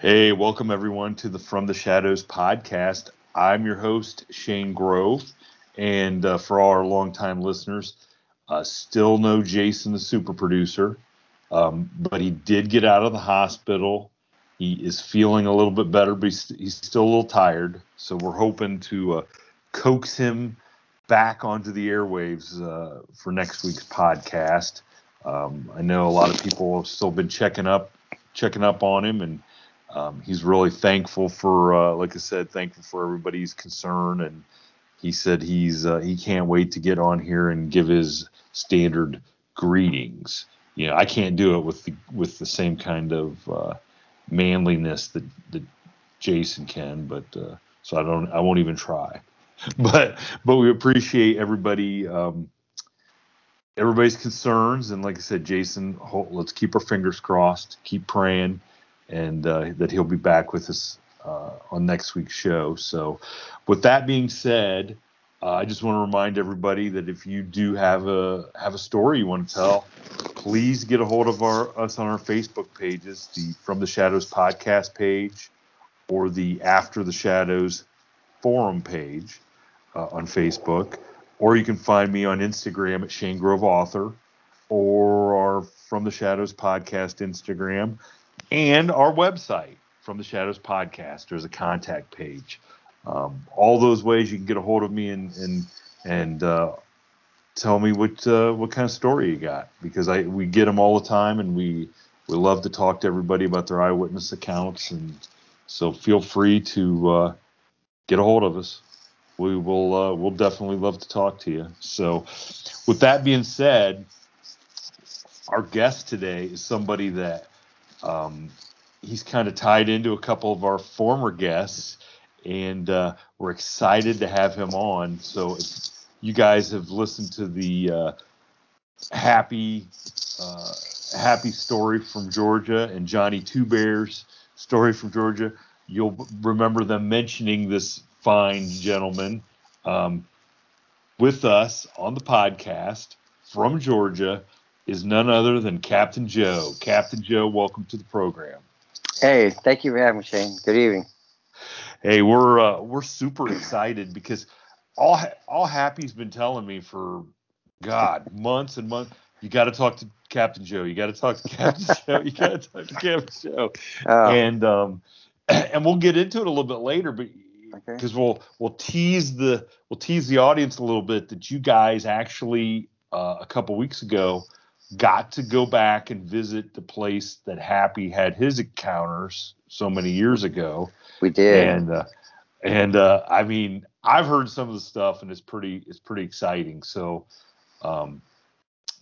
Hey, welcome everyone to the From the Shadows podcast. I'm your host, Shane Grove. And uh, for all our longtime listeners, uh, still no Jason, the super producer, um, but he did get out of the hospital. He is feeling a little bit better, but he's, still a little tired. So we're hoping to uh, coax him back onto the airwaves uh, for next week's podcast. Um, I know a lot of people have still been checking up, checking up on him, and um, he's really thankful for, uh, like I said, thankful for everybody's concern, and he said he's uh, he can't wait to get on here and give his standard greetings. You know, I can't do it with the with the same kind of uh, manliness that that Jason can, but uh, so I don't I won't even try. but but we appreciate everybody. Um, everybody's concerns and like i said jason let's keep our fingers crossed keep praying and uh, that he'll be back with us uh, on next week's show. So, with that being said, uh, I just want to remind everybody that if you do have a have a story you want to tell, please get a hold of our us on our Facebook pages, the From the Shadows podcast page, or the After the Shadows forum page uh, on Facebook, or you can find me on Instagram at Shane Grove Author, or our From the Shadows podcast Instagram and our website from the Shadows Podcast. There's a contact page. Um, all those ways you can get a hold of me and and and uh, tell me what uh, what kind of story you got because I we get them all the time and we we love to talk to everybody about their eyewitness accounts and so feel free to uh, get a hold of us. We will uh, we'll definitely love to talk to you. So with that being said, our guest today is somebody that um, he's kind of tied into a couple of our former guests, and uh, we're excited to have him on. So, if you guys have listened to the uh, happy, uh, happy story from Georgia and Johnny Two Bears story from Georgia, you'll remember them mentioning this fine gentleman um, with us on the podcast from Georgia is none other than Captain Joe. Captain Joe, welcome to the program. Hey, thank you for having me, Shane. Good evening. Hey, we're uh, we're super excited because all all Happy's been telling me for God months and months. You got to talk to Captain Joe. You got to talk to Captain Joe. You got to talk to Captain Joe. Oh. And um, and we'll get into it a little bit later, but because okay. we'll we'll tease the we'll tease the audience a little bit that you guys actually uh, a couple weeks ago got to go back and visit the place that Happy had his encounters so many years ago. We did, and uh, and uh, I mean, I've heard some of the stuff, and it's pretty it's pretty exciting. So, um,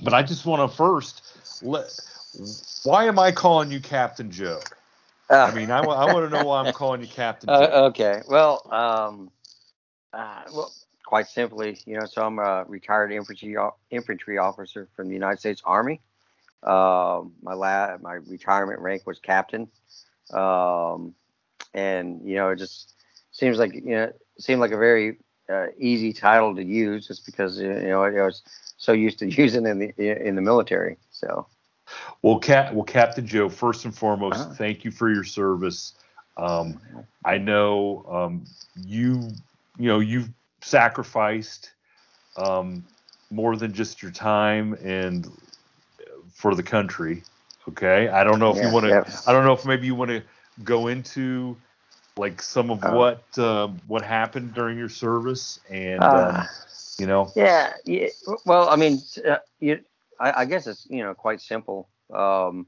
but I just want to first let. Why am I calling you Captain Joe? Uh, I mean, I, I want to know why I'm calling you Captain. Uh, okay, well, um, uh, well, quite simply, you know, so I'm a retired infantry infantry officer from the United States Army. Uh, my la- my retirement rank was captain, um, and you know, it just seems like you know, seemed like a very uh, easy title to use, just because you know I was so used to using in the in the military. So, well, Cap, well, Captain Joe, first and foremost, uh-huh. thank you for your service. Um, I know um, you, you know, you've sacrificed um, more than just your time and for the country. Okay, I don't know if yeah, you want to. Yeah. I don't know if maybe you want to go into like some of uh, what uh, what happened during your service and uh, um, you know. Yeah, yeah. Well, I mean, uh, you, I, I, guess it's you know quite simple. Um,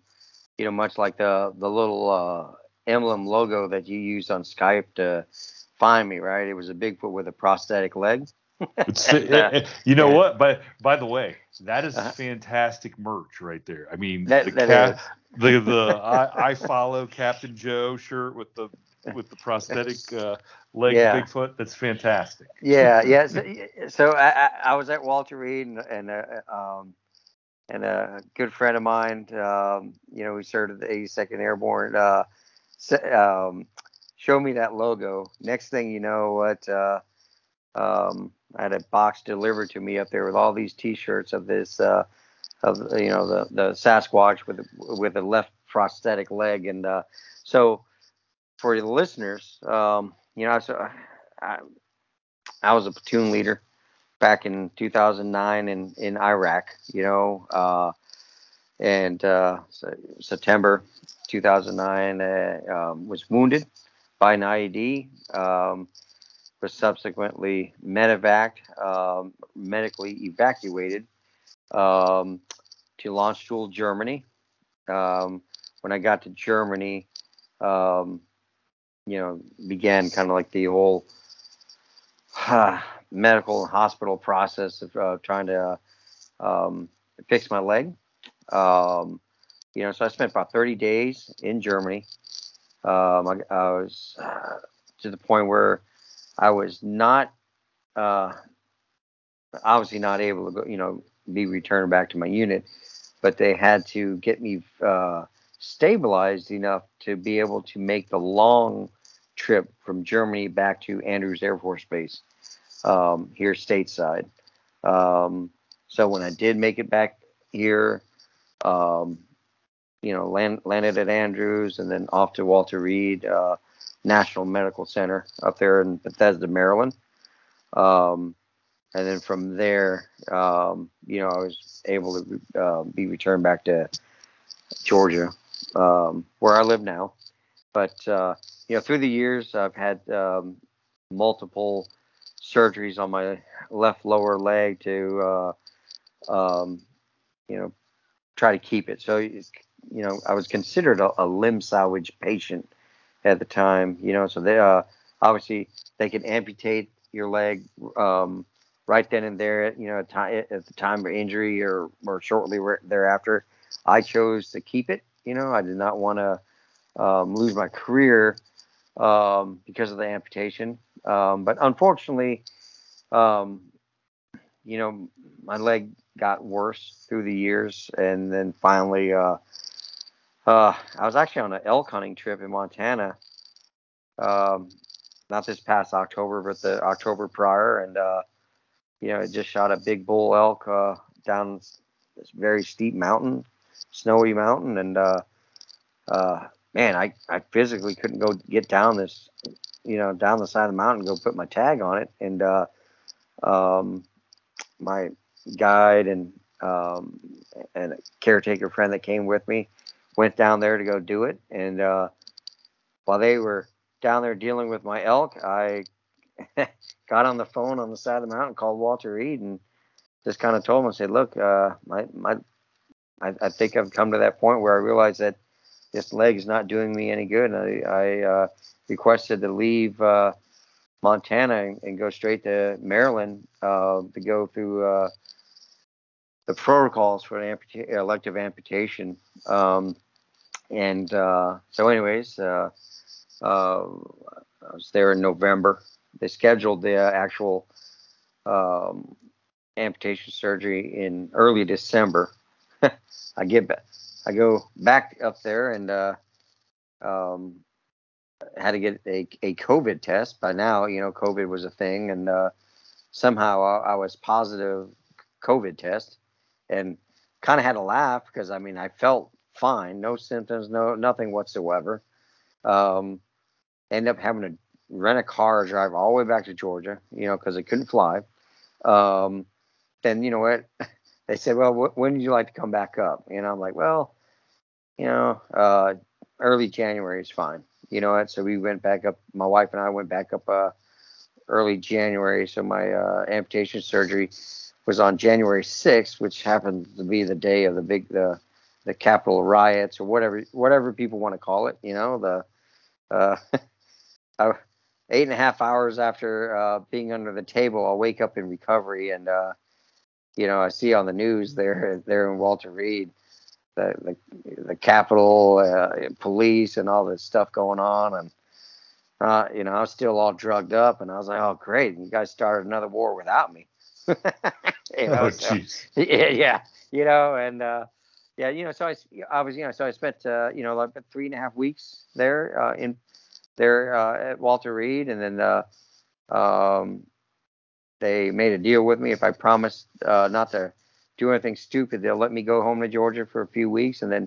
you know, much like the the little uh, emblem logo that you used on Skype to find me, right? It was a Bigfoot with a prosthetic leg. Uh, you know yeah. what? By by the way, that is uh-huh. fantastic merch right there. I mean, that, the, that the the I, I, follow Captain Joe shirt with the with the prosthetic uh, leg yeah. Bigfoot. That's fantastic. Yeah, yeah. So, so I, I, was at Walter Reed and, and uh, um, and a good friend of mine, um, you know, who served at the 82nd Airborne, uh, um, showed me that logo. Next thing you know, what uh, um, I had a box delivered to me up there with all these T-shirts of this, uh, of you know, the the Sasquatch with with a left prosthetic leg, and uh, so for the listeners, um, you know, so I, I was a platoon leader back in 2009 in, in Iraq, you know, uh, and uh, so September 2009 uh, um, was wounded by an IED, um, was subsequently medevac, um, medically evacuated um, to Landstuhl, Germany. Um, when I got to Germany, um, you know, began kind of like the whole medical and hospital process of uh, trying to um, fix my leg. You know, so I spent about 30 days in Germany. Um, I, I, was uh, to the point where I was not, uh, obviously not able to go, you know, be returned back to my unit, but they had to get me uh, stabilized enough to be able to make the long trip from Germany back to Andrews Air Force Base um, here stateside. Um, so when I did make it back here, um, you know, land, landed at Andrews and then off to Walter Reed uh, National Medical Center up there in Bethesda, Maryland. Um, and then from there, um, you know, I was able to uh, be returned back to Georgia, um, where I live now. But uh, you know, through the years, I've had um, multiple surgeries on my left lower leg to, uh, um, you know, try to keep it. So, you know, I was considered a, a, limb salvage patient at the time. You know, so they uh, obviously they can amputate your leg um, right then and there. You know, at, at the time of injury or or shortly thereafter. I chose to keep it. You know, I did not want to um, lose my career um, because of the amputation. Um, but unfortunately, um, you know, my leg got worse through the years, and then finally, uh, uh, I was actually on an elk hunting trip in Montana. Um, not this past October, but the October prior, and uh, you know, I just shot a big bull elk uh, down this very steep mountain, snowy mountain, and uh, uh, man, I, I physically couldn't go get down this, you know, down the side of the mountain, go put my tag on it. And uh, um, my guide and um, and caretaker friend that came with me went down there to go do it. And uh, while they were down there dealing with my elk, I got on the phone on the side of the mountain, called Walter Reed, and just kind of told him, I said, look, uh, my my I, I think I've come to that point where I realize that this leg is not doing me any good. I, I uh, requested to leave uh, Montana and, and, go straight to Maryland uh, to go through uh, the protocols for an elective amputation. Um, and uh, so, anyways, uh, I was there in November. They scheduled the actual um, amputation surgery in early December. I get back. I go back up there and uh, um, had to get a, a COVID test. By now, you know, COVID was a thing, and uh, somehow I, I, was positive COVID test, and kind of had to laugh because I mean I felt fine, no symptoms, no nothing whatsoever. Um, ended up having to rent a car, drive all the way back to Georgia, you know, because I couldn't fly. Um, then you know what? they said, well, wh- when would you like to come back up? And I'm like, well, you know, uh, early January is fine. You know what? So we went back up. My wife and I went back up uh, early January. So my uh, amputation surgery was on January 6th, which happened to be the day of the big the the Capitol riots or whatever whatever people want to call it. You know, the uh, eight and a half hours after uh, being under the table, I'll wake up in recovery and uh, you know I see on the news there there in Walter Reed the the, the Capitol uh, police and all this stuff going on and. Uh, you know, I was still all drugged up, and I was like, "Oh, great! You guys started another war without me." you know, oh, so- jeez. yeah, yeah, you know, and uh, yeah, you know, so I was, you know, so I spent, uh, you know, like three and a half weeks there uh, in there uh, at Walter Reed, and then uh, um, they made a deal with me if I promised uh, not to do anything stupid, they'll let me go home to Georgia for a few weeks, and then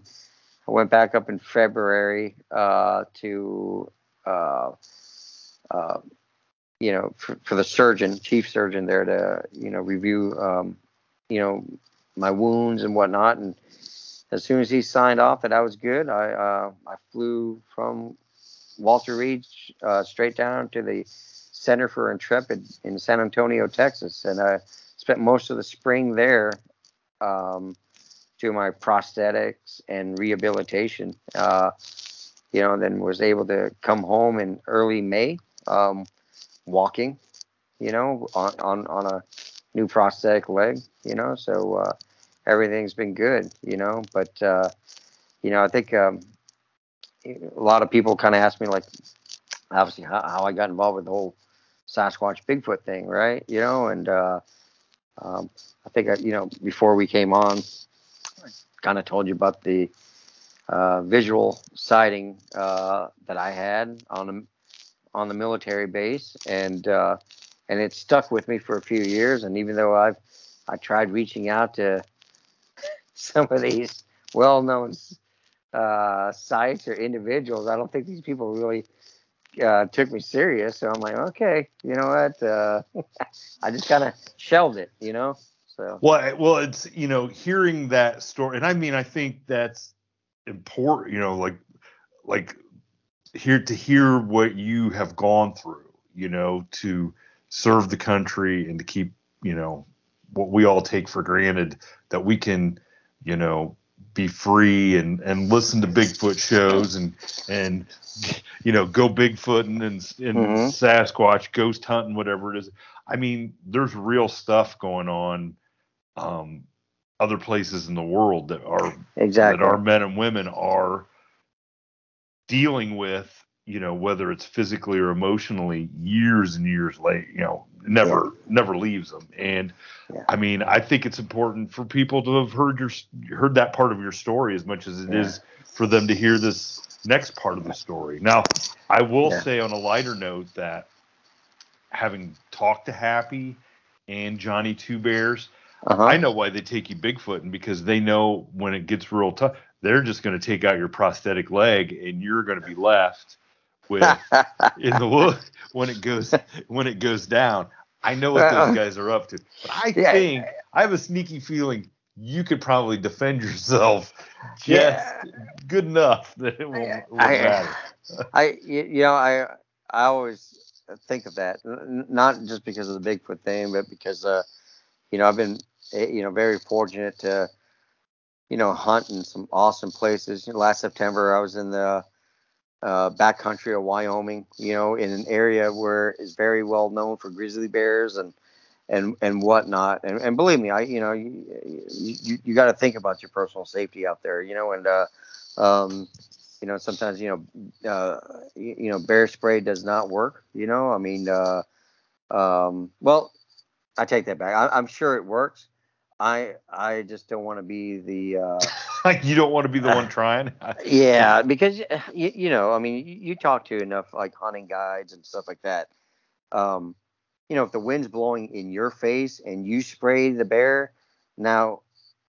I went back up in February uh, to. Uh, uh, you know, for, for the surgeon, chief surgeon there to, you know, review, um, you know, my wounds and whatnot. And as soon as he signed off that I was good, I uh, I flew from Walter Reed uh, straight down to the Center for Intrepid in San Antonio, Texas, and I spent most of the spring there um, doing my prosthetics and rehabilitation. Uh, you know, and then was able to come home in early May, um, walking, you know, on, on, on a new prosthetic leg, you know, so uh, everything's been good, you know, but, uh, you know, I think um, a lot of people kind of ask me, like, obviously, how, how I got involved with the whole Sasquatch Bigfoot thing, right? You know, and uh, um, I think, I, you know, before we came on, I kind of told you about the uh, visual sighting uh, that I had on the on the military base, and uh, and it stuck with me for a few years. And even though I've I tried reaching out to some of these well-known uh, sites or individuals, I don't think these people really uh, took me serious. So I'm like, okay, you know what? Uh, I just kind of shelved it, you know. So Well, well, it's you know hearing that story, and I mean, I think that's important. You know, like like here to hear what you have gone through. You know, to serve the country and to keep you know what we all take for granted that we can you know be free and and listen to Bigfoot shows and and you know go Bigfooting and and Mhm. Sasquatch ghost hunting whatever it is. I mean, there's real stuff going on um, other places in the world that are exactly. that our men and women are dealing with. You know, whether it's physically or emotionally, years and years late. You know, never never leaves them. And Yeah. I mean, I think it's important for people to have heard your heard that part of your story as much as it is Yeah. for them to hear this next part of the story. Now, I will Yeah. say on a lighter note that having talked to Happy and Johnny Two Bears, uh-huh. I know why they take you Bigfoot, and because they know when it gets real tough, they're just going to take out your prosthetic leg and you're going to be left with in the wood when it goes when it goes down. I know what those guys are up to, but I Yeah. think I have a sneaky feeling you could probably defend yourself just Yeah. good enough that it won't I, matter. I, you you know, I, I always think of that, not just because of the Bigfoot thing, but because, uh, you know, I've been, eh, you know, very fortunate to, you know, hunt in some awesome places. You know, last September, I was in the uh, backcountry of Wyoming, you know, in an area where is very well known for grizzly bears and and and whatnot. And, and believe me, I, you know, you you, you got to think about your personal safety out there, you know, and uh, um, you know, sometimes you know, uh, you, you know, bear spray does not work. You know, I mean, uh, um, well, I take that back. I, I'm sure it works. I I just don't want to be the uh, you don't want to be the one trying. yeah, because you, you know, I mean, you, you talk to enough like hunting guides and stuff like that. Um, you know, if the wind's blowing in your face and you spray the bear, now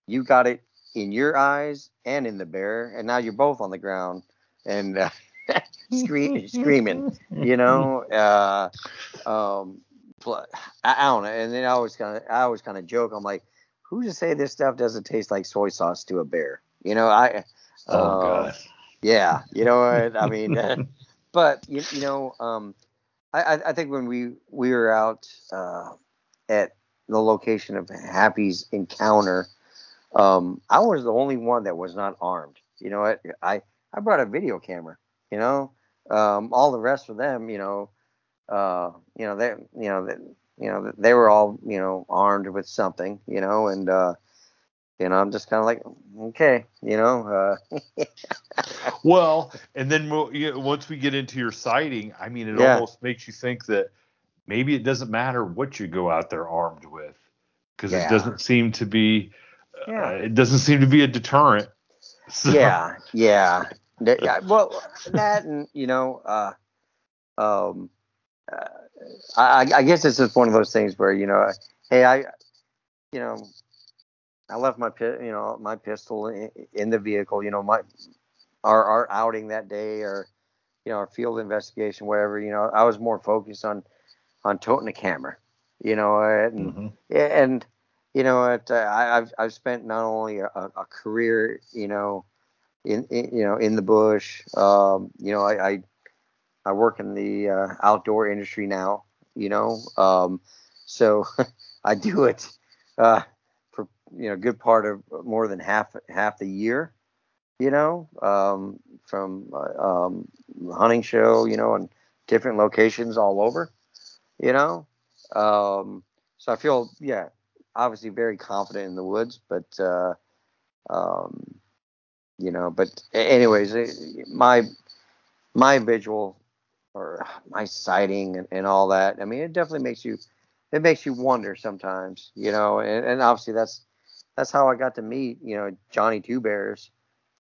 you got it in your eyes and in the bear, and now you're both on the ground and uh, scream, screaming. You know, uh, um, I, I don't know. And then I always kind of, I always kind of joke. I'm like, who's to say this stuff doesn't taste like soy sauce to a bear? You know, I. Oh uh, god. yeah, you know what I mean. but you, you know, um, I, I I think when we we were out uh, at the location of Happy's encounter, um, I was the only one that was not armed. You know what? I I brought a video camera. You know, um, all the rest of them, you know, uh, you know, they, you know, that, you know, they were all, you know, armed with something, you know, and, uh, you know, I'm just kind of like, okay, you know. Uh, well, and then once we get into your sighting, I mean, it Yeah. almost makes you think that maybe it doesn't matter what you go out there armed with, because Yeah. it doesn't seem to be, Yeah. uh, it doesn't seem to be a deterrent. So- yeah, yeah. Yeah, Well, that and you know, uh, um, uh, I, I guess it's just one of those things where you know, hey, I, you know, I left my you know my pistol in, in the vehicle. You know, my our our outing that day or you know our field investigation, whatever. You know, I was more focused on on toting the camera. You know, and Mhm. and you know? Uh, I, I've I've spent not only a, a career, you know, in, in you know in the bush. Um, you know, I I, I work in the uh, outdoor industry now. You know, um, so I do it uh, you know good part of more than half half the year. You know, um, from uh, um, hunting show, you know, and different locations all over. You know, um, so I feel yeah obviously very confident in the woods, but uh, um, you know, but anyways, eh, my my visual or my sighting and, and all that. I mean, it definitely makes you it makes you wonder sometimes, you know, and, and obviously that's that's how I got to meet you know Johnny Two Bears,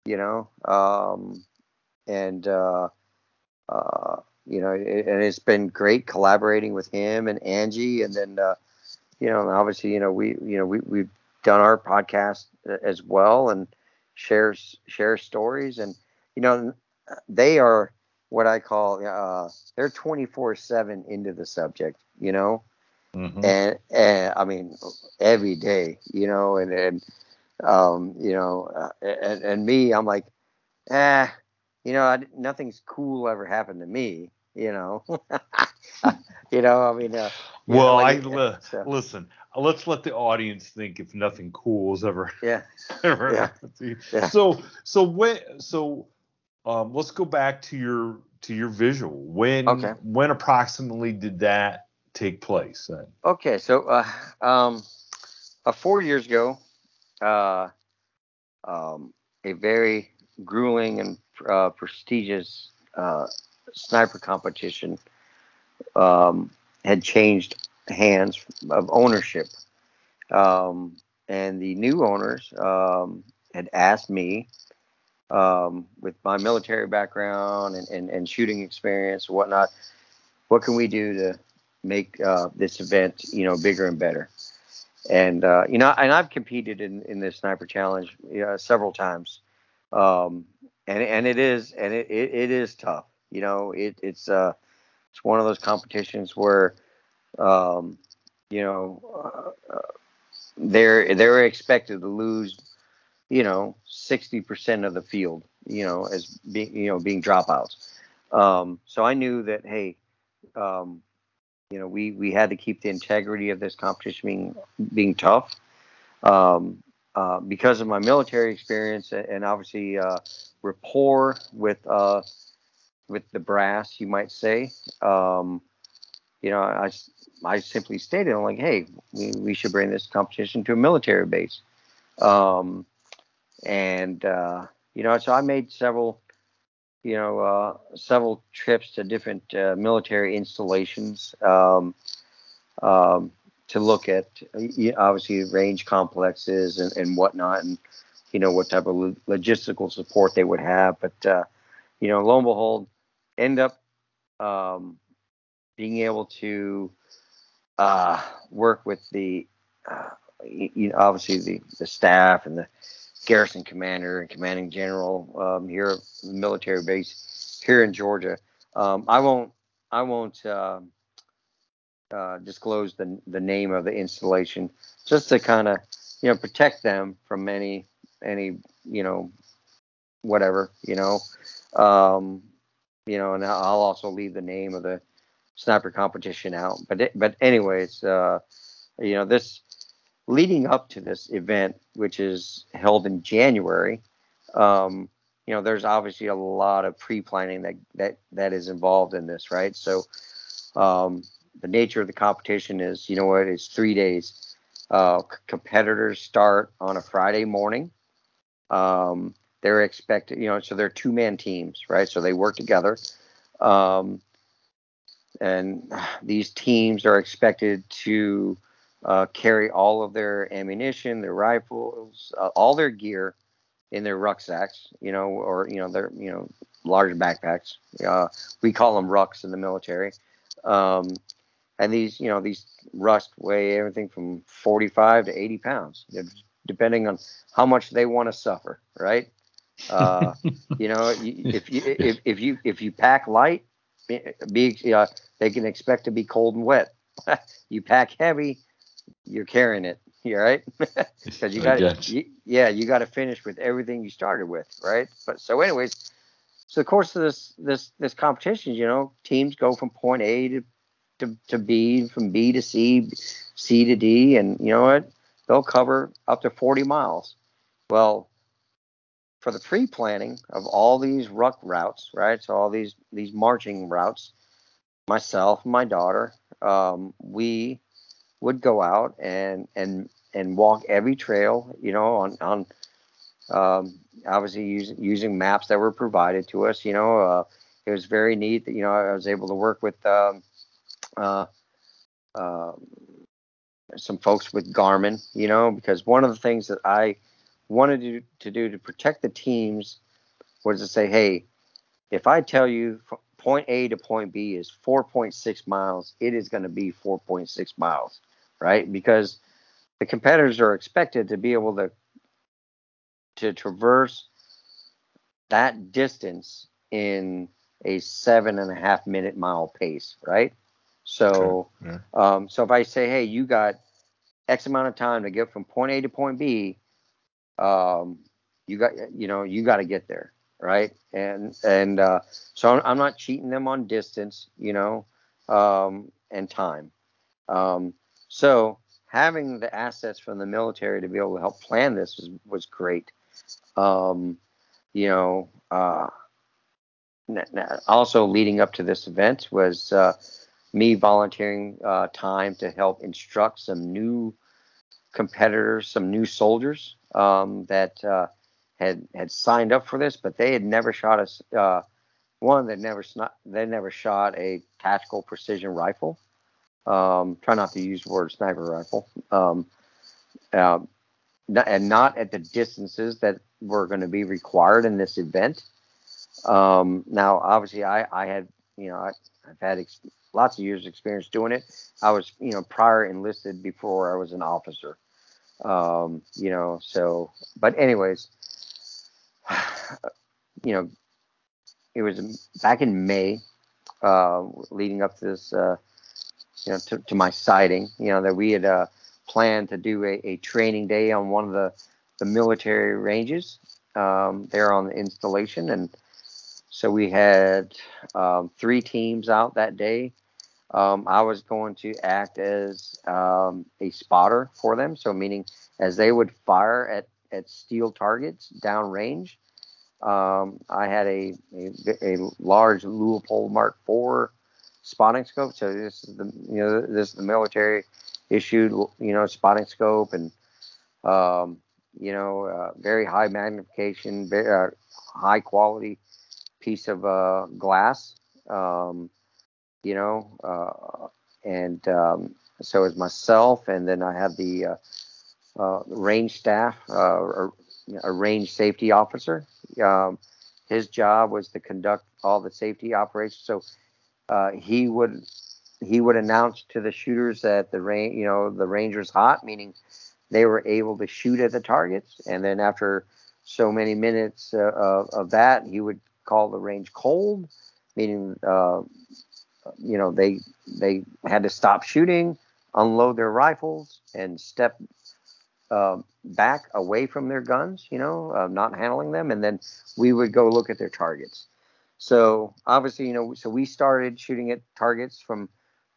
you know, um, and uh, uh, you know, it, and it's been great collaborating with him and Angie, and then uh, you know, obviously, you know, we, you know, we we've done our podcast as well and shares share stories, and you know, they are what I call uh, they're twenty four seven into the subject, you know, Mhm. and and I mean every day, you know, and and um, you know, uh, and and me, I'm like, eh, you know, I, nothing's cool ever happened to me, you know, you know, I mean, uh, you know, Well, like, I li- so, listen. Let's let the audience think if nothing cool has ever yeah, ever Yeah. happened to you. Yeah. So so when so um let's go back to your to your visual. When Okay. when approximately did that take place then? Okay, so uh, um, uh, four years ago, uh, um, a very grueling and uh, prestigious uh, sniper competition um, had changed hands of ownership, um, and the new owners um, had asked me, um, with my military background and, and, and shooting experience and whatnot, what can we do to make uh, this event, you know, bigger and better. And uh, you know, and I've competed in, in this sniper challenge uh, several times, um, and and it is and it, it, it is tough. You know, it, it's uh, it's one of those competitions where, um, you know, uh, uh, they're they're expected to lose, you know, sixty percent of the field, you know, as being you know being dropouts. Um, so I knew that hey, um, you know, we we had to keep the integrity of this competition being being tough. Um, uh, because of my military experience and, obviously uh, rapport with uh, with the brass, you might say. Um, you know, I, I simply stated, I'm like, hey, we, we should bring this competition to a military base. Um, and, uh, you know, so I made several, you know, uh, several trips to different uh, military installations um, um, to look at, obviously, range complexes and, and whatnot, and, you know, what type of lo- logistical support they would have. But, uh, you know, lo and behold, end up um, being able to uh, work with the, uh, you know, obviously the, the staff and the garrison commander and commanding general um, here at the military base here in Georgia. Um, I won't I won't um uh, disclose the the name of the installation just to kind of you know protect them from any any you know whatever you know um, you know and I'll also leave the name of the sniper competition out but it, but anyways uh, you know this leading up to this event which is held in January um, you know there's obviously a lot of pre-planning that that that is involved in this right so Um, the nature of the competition is, you know what? It's three days. Uh, c- competitors start on a Friday morning. Um, they're expected, you know, so they're two man teams, right? So they work together. Um, and these teams are expected to uh, carry all of their ammunition, their rifles, uh, all their gear in their rucksacks, you know, or you know, their you know large backpacks. Uh, we call them rucks in the military. Um, and these, you know, these rucks weigh everything from 45 to 80 pounds, depending on how much they want to suffer, right? Uh, you know, if you if, if you if you pack light, be uh, they can expect to be cold and wet. you pack heavy, you're carrying it. You right? Because you got you, yeah, you got to finish with everything you started with, right? But so, anyways, so the course of this this this competition, you know, teams go from point A to to, to B, from B to C, C to D, and you know what? They'll cover up to 40 miles. Well, for the pre-planning of all these ruck routes, right? So all these these marching routes, myself, my daughter, um, we would go out and and and walk every trail, you know, on on um, obviously using using maps that were provided to us. You know, uh, it was very neat that you know I was able to work with um, uh, uh, some folks with Garmin. You know, because one of the things that I wanted to, to do to protect the teams was to say, hey, if I tell you point A to point B is 4.6 miles, it is going to be 4.6 miles, right? Because the competitors are expected to be able to to traverse that distance in a seven and a half minute mile pace, right? So, okay. yeah. um, so if I say, hey, you got X amount of time to get from point A to point B, um, you got you know you got to get there right and and uh, so I'm, not cheating them on distance you know um, and time um, so having the assets from the military to be able to help plan this was, was great um, you know uh, also leading up to this event was uh, me volunteering uh, time to help instruct some new competitors some new soldiers um, that uh, had had signed up for this, but they had never shot a uh, one. They never they never shot a tactical precision rifle. Um, try not to use the word sniper rifle. Um, uh, and not at the distances that were going to be required in this event. Um, now, obviously, I, I had, you know, I, have had ex- lots of years of experience doing it. I was, you know, prior enlisted before I was an officer. Um, you know, so, but anyways, you know, it was back in May, uh, leading up to this, uh, you know, to, to, my sighting, you know, that we had uh, planned to do a, a, training day on one of the, the military ranges um, there on the installation. And so we had um, three teams out that day um, I was going to act as um, a spotter for them. So, meaning as they would fire at, at steel targets downrange, um, I had a, a, a large Leupold Mark IV spotting scope. So this is the you know this is the military issued you know spotting scope and um, you know uh, very high magnification, very uh, high quality piece of uh, glass. Um, you know, uh, and um, so is myself, and then I have the uh, uh, range staff, uh, a range safety officer. Um, his job was to conduct all the safety operations. So uh, he would he would announce to the shooters that the range, you know, the range was hot, meaning they were able to shoot at the targets. And then after so many minutes uh, of, of, that, he would call the range cold, meaning uh, you know they they had to stop shooting, unload their rifles, and step uh, back away from their guns. You know, uh, not handling them, and then we would go look at their targets. So obviously, you know, so we started shooting at targets from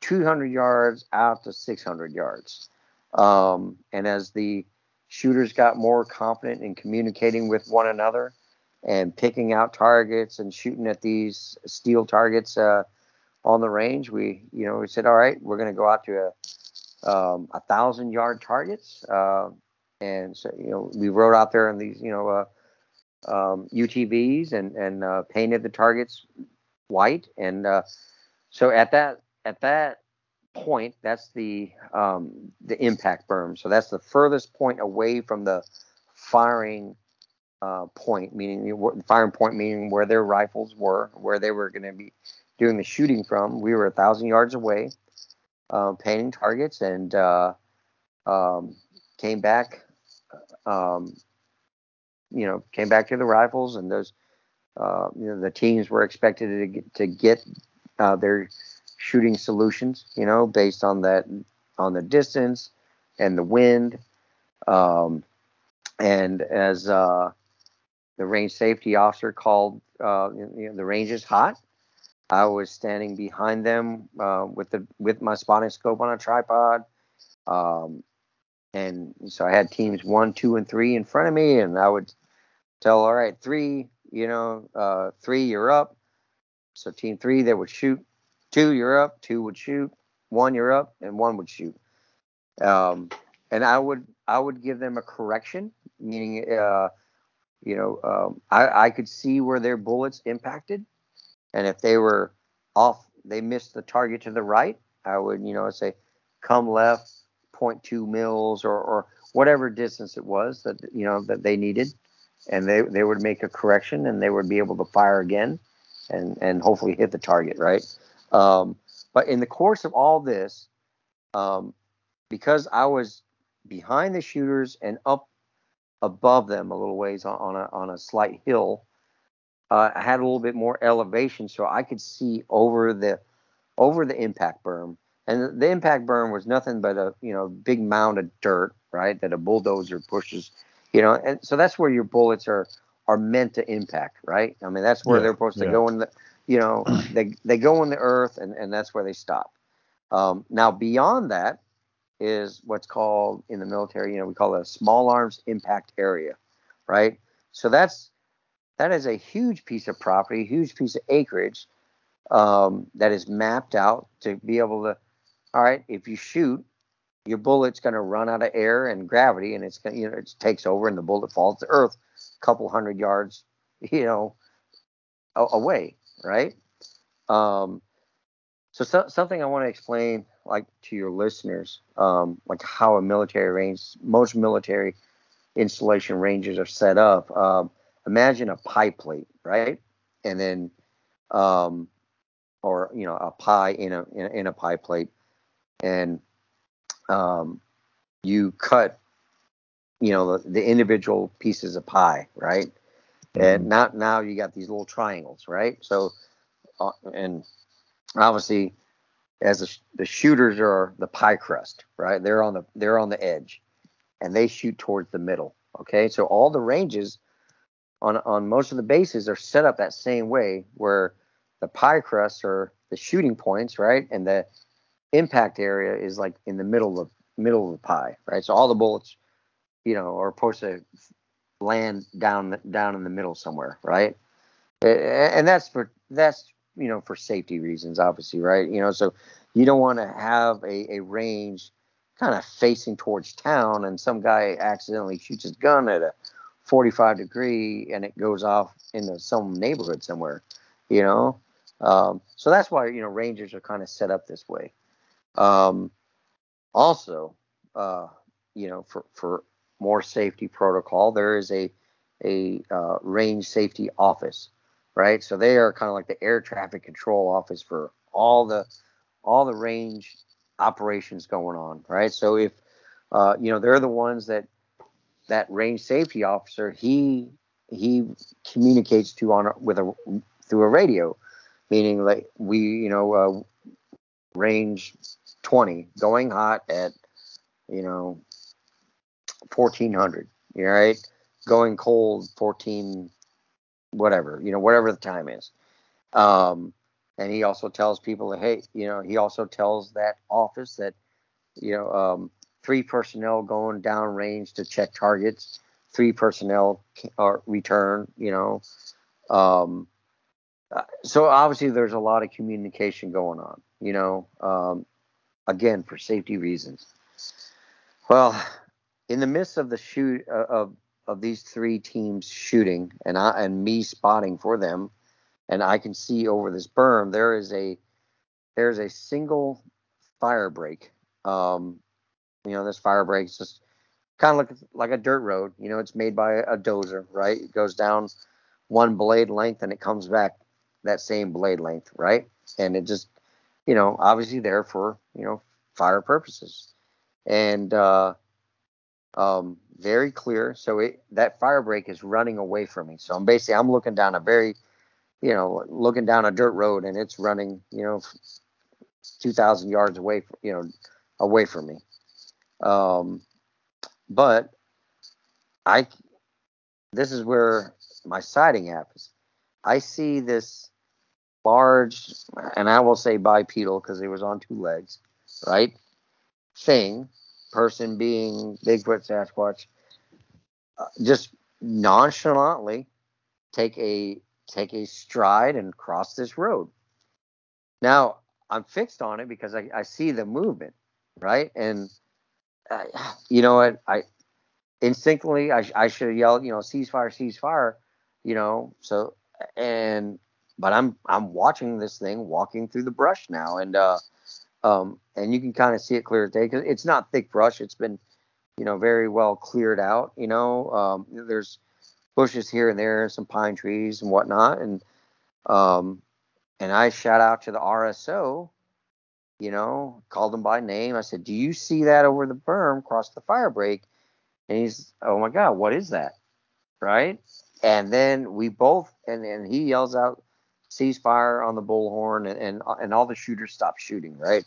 200 yards out to 600 yards. Um, and as the shooters got more confident in communicating with one another and picking out targets and shooting at these steel targets, uh, on the range. We, you know, we said, all right, we're going to go out to a um, a thousand yard targets, uh, and so you know, we rode out there in these, you know, uh, um, UTVs and and uh, painted the targets white, and uh, so at that at that point, that's the um, the impact berm. So that's the furthest point away from the firing uh, point, meaning the firing point, meaning where their rifles were, where they were going to be doing the shooting from. We were a thousand yards away, uh, painting targets, and uh, um, came back. Um, you know, came back to the rifles, and those, uh, you know, the teams were expected to get, to get uh, their shooting solutions. You know, based on that, on the distance and the wind. Um, and as uh, the range safety officer called, uh, you know, the range is hot. I was standing behind them uh, with the with my spotting scope on a tripod, um, and so I had teams one, two, and three in front of me, and I would tell, all right, three, you know, uh, three, you're up. So team three, they would shoot. Two, you're up. Two would shoot. One, you're up, and one would shoot. Um, and I would I would give them a correction, meaning, uh, you know, um, I, I could see where their bullets impacted and if they were off, they missed the target to the right, I would, you know, say come left 0.2 mils or, or whatever distance it was that, you know, that they needed. And they, they would make a correction and they would be able to fire again and, and hopefully hit the target, right? Um, but in the course of all this, um, because I was behind the shooters and up above them a little ways on, on a on a slight hill, uh, I had a little bit more elevation, so I could see over the over the impact berm. And the impact berm was nothing but a you know big mound of dirt, right? That a bulldozer pushes, you know. And so that's where your bullets are are meant to impact, right? I mean, that's where yeah, they're supposed to yeah. go in the, you know, they they go in the earth, and and that's where they stop. Um, now beyond that is what's called in the military, you know, we call it a small arms impact area, right? So that's that is a huge piece of property, huge piece of acreage um, that is mapped out to be able to. All right, if you shoot, your bullet's going to run out of air and gravity, and it's going, you know, it takes over, and the bullet falls to earth, a couple hundred yards, you know, away, right? Um, so, so, something I want to explain, like to your listeners, um, like how a military range, most military installation ranges are set up. Um, imagine a pie plate, right? And then, um, or you know, a pie in a in, in a pie plate, and um, you cut, you know, the, the individual pieces of pie, right? Mm-hmm. And now now you got these little triangles, right? So, uh, and obviously, as the, the shooters are the pie crust, right? They're on the they're on the edge, and they shoot towards the middle. Okay, so all the ranges on on most of the bases are set up that same way where the pie crusts are the shooting points, right? And the impact area is like in the middle of middle of the pie, right? So all the bullets, you know, are supposed to land down down in the middle somewhere, right? And that's for that's you know for safety reasons, obviously, right? You know, so you don't want to have a, a range kind of facing towards town and some guy accidentally shoots his gun at a 45 degree and it goes off into some neighborhood somewhere, you know. Um, so that's why you know rangers are kind of set up this way. Um, also, uh, you know, for for more safety protocol, there is a a uh, range safety office, right? So they are kind of like the air traffic control office for all the all the range operations going on, right? So if uh, you know they're the ones that that range safety officer he he communicates to on with a through a radio, meaning like we you know uh, range 20 going hot at you know 1400 right going cold 14 whatever you know whatever the time is um and he also tells people hey you know he also tells that office that you know um three personnel going down range to check targets, three personnel are return, you know. Um, Uh, so obviously, there's a lot of communication going on. You know, um, again for safety reasons. Well, in the midst of the shoot uh, of of these three teams shooting and I and me spotting for them, and I can see over this berm there is a there's a single fire break. Um, you know, this fire break is just kind of like like a dirt road. You know, it's made by a dozer, right? It goes down one blade length and it comes back that same blade length, right? And it just, you know, obviously there for you know fire purposes, and uh, um, very clear. So it, that fire break is running away from me. So I'm basically I'm looking down a very, you know, looking down a dirt road and it's running, you know, 2,000 yards away, from, you know, away from me. Um, but I, this is where my sighting happens. I see this large, and I will say bipedal because it was on two legs, right? Thing person being Bigfoot, Sasquatch, uh, just nonchalantly take a take a stride and cross this road. Now I'm fixed on it because I, I see the movement, right? And uh, you know what? I instinctively I, I should yelled, you know, ceasefire, ceasefire, you know. So and but I'm I'm watching this thing walking through the brush now, and uh, um, and you can kind of see it clear as day because it's not thick brush. It's been, you know, very well cleared out. You know, um, there's bushes here and there, some pine trees and whatnot, and um, and I shout out to the RSO, you know, called him by name. I said, "Do you see that over the berm across the fire break?" And he's, "Oh my God, what is that?" Right? And then we both, and and he yells out, ceasefire on the bullhorn, and, and and all the shooters stop shooting, right?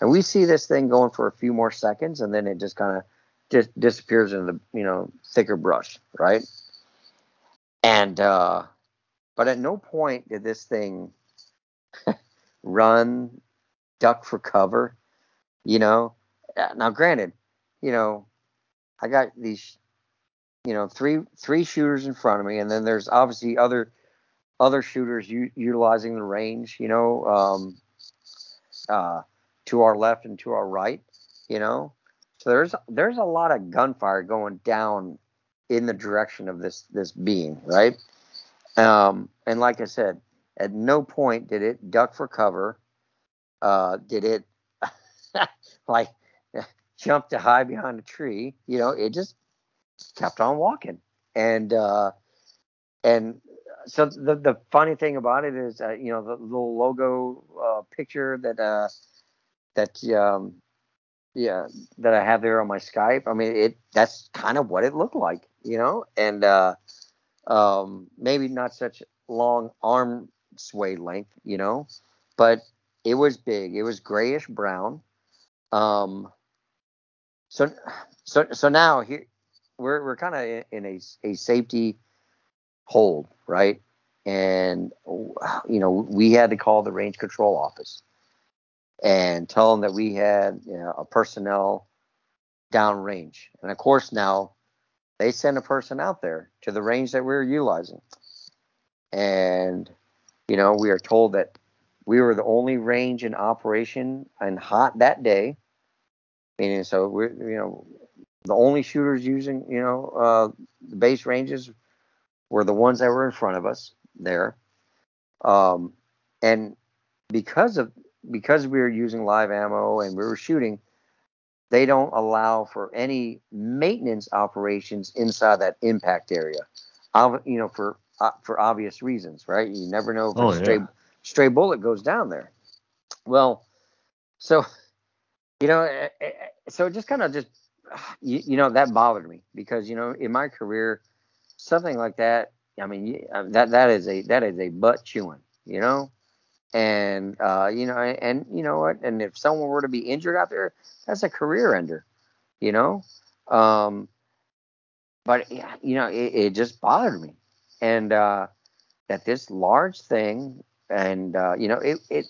And we see this thing going for a few more seconds, and then it just kind of just disappears in the you know thicker brush, right? And uh, but at no point did this thing run, duck for cover, you know. Uh, now, granted, you know, I got these, you know, three three shooters in front of me, and then there's obviously other other shooters u- utilizing the range, you know, um, uh, to our left and to our right, you know. So there's there's a lot of gunfire going down in the direction of this this being, right? Um, and like I said, at no point did it duck for cover. Uh, did it like jump to hide behind a tree? You know, it just kept on walking. And uh, and so the the funny thing about it is, uh, you know, the little logo uh, picture that uh, that um, yeah that I have there on my Skype. I mean, it that's kind of what it looked like, you know, and uh, um, maybe not such long arm sway length, you know, but it was big. It was grayish brown. Um, so so so now here we're we're kind of in a a safety hold, right? And you know, we had to call the range control office and tell them that we had you know, a personnel downrange. And of course, now they send a person out there to the range that we are utilizing. And you know, we are told that we were the only range in operation and hot that day. Meaning, so we're you know the only shooters using you know uh, the base ranges were the ones that were in front of us there. Um, and because of because we were using live ammo and we were shooting, they don't allow for any maintenance operations inside that impact area. You know, for uh, for obvious reasons, right? You never know if oh, a stray yeah. stray bullet goes down there. Well, so you know, eh, eh, eh, so it just kind of just you, you know that bothered me because you know in my career something like that. I mean, uh, that that is a that is a butt chewing, you know, and uh, you know, and you know what? And if someone were to be injured out there, that's a career ender, you know. Um, but you know, it, it just bothered me, and uh, that this large thing, and uh, you know, it it,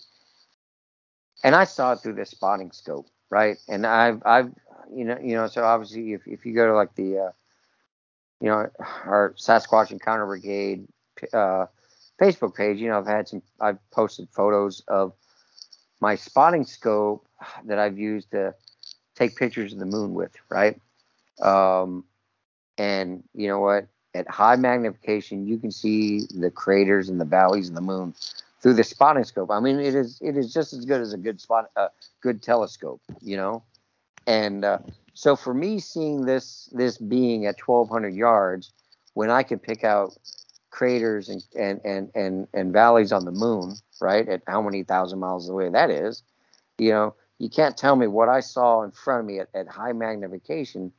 and I saw it through this spotting scope, right? And I've I've you know you know, so obviously if if you go to like the uh, you know, our Sasquatch Encounter Brigade uh, Facebook page, you know, I've had some, I've posted photos of my spotting scope that I've used to take pictures of the moon with, right? Um, and you know what? At high magnification, you can see the craters and the valleys in the moon through the spotting scope. I mean, it is it is just as good as a good spot, a good telescope, you know. And uh, so for me, seeing this this being at 1,200 yards, when I can pick out craters and and and and, and valleys on the moon, right? At how many thousand miles away that is, you know, you can't tell me what I saw in front of me at, at high magnification.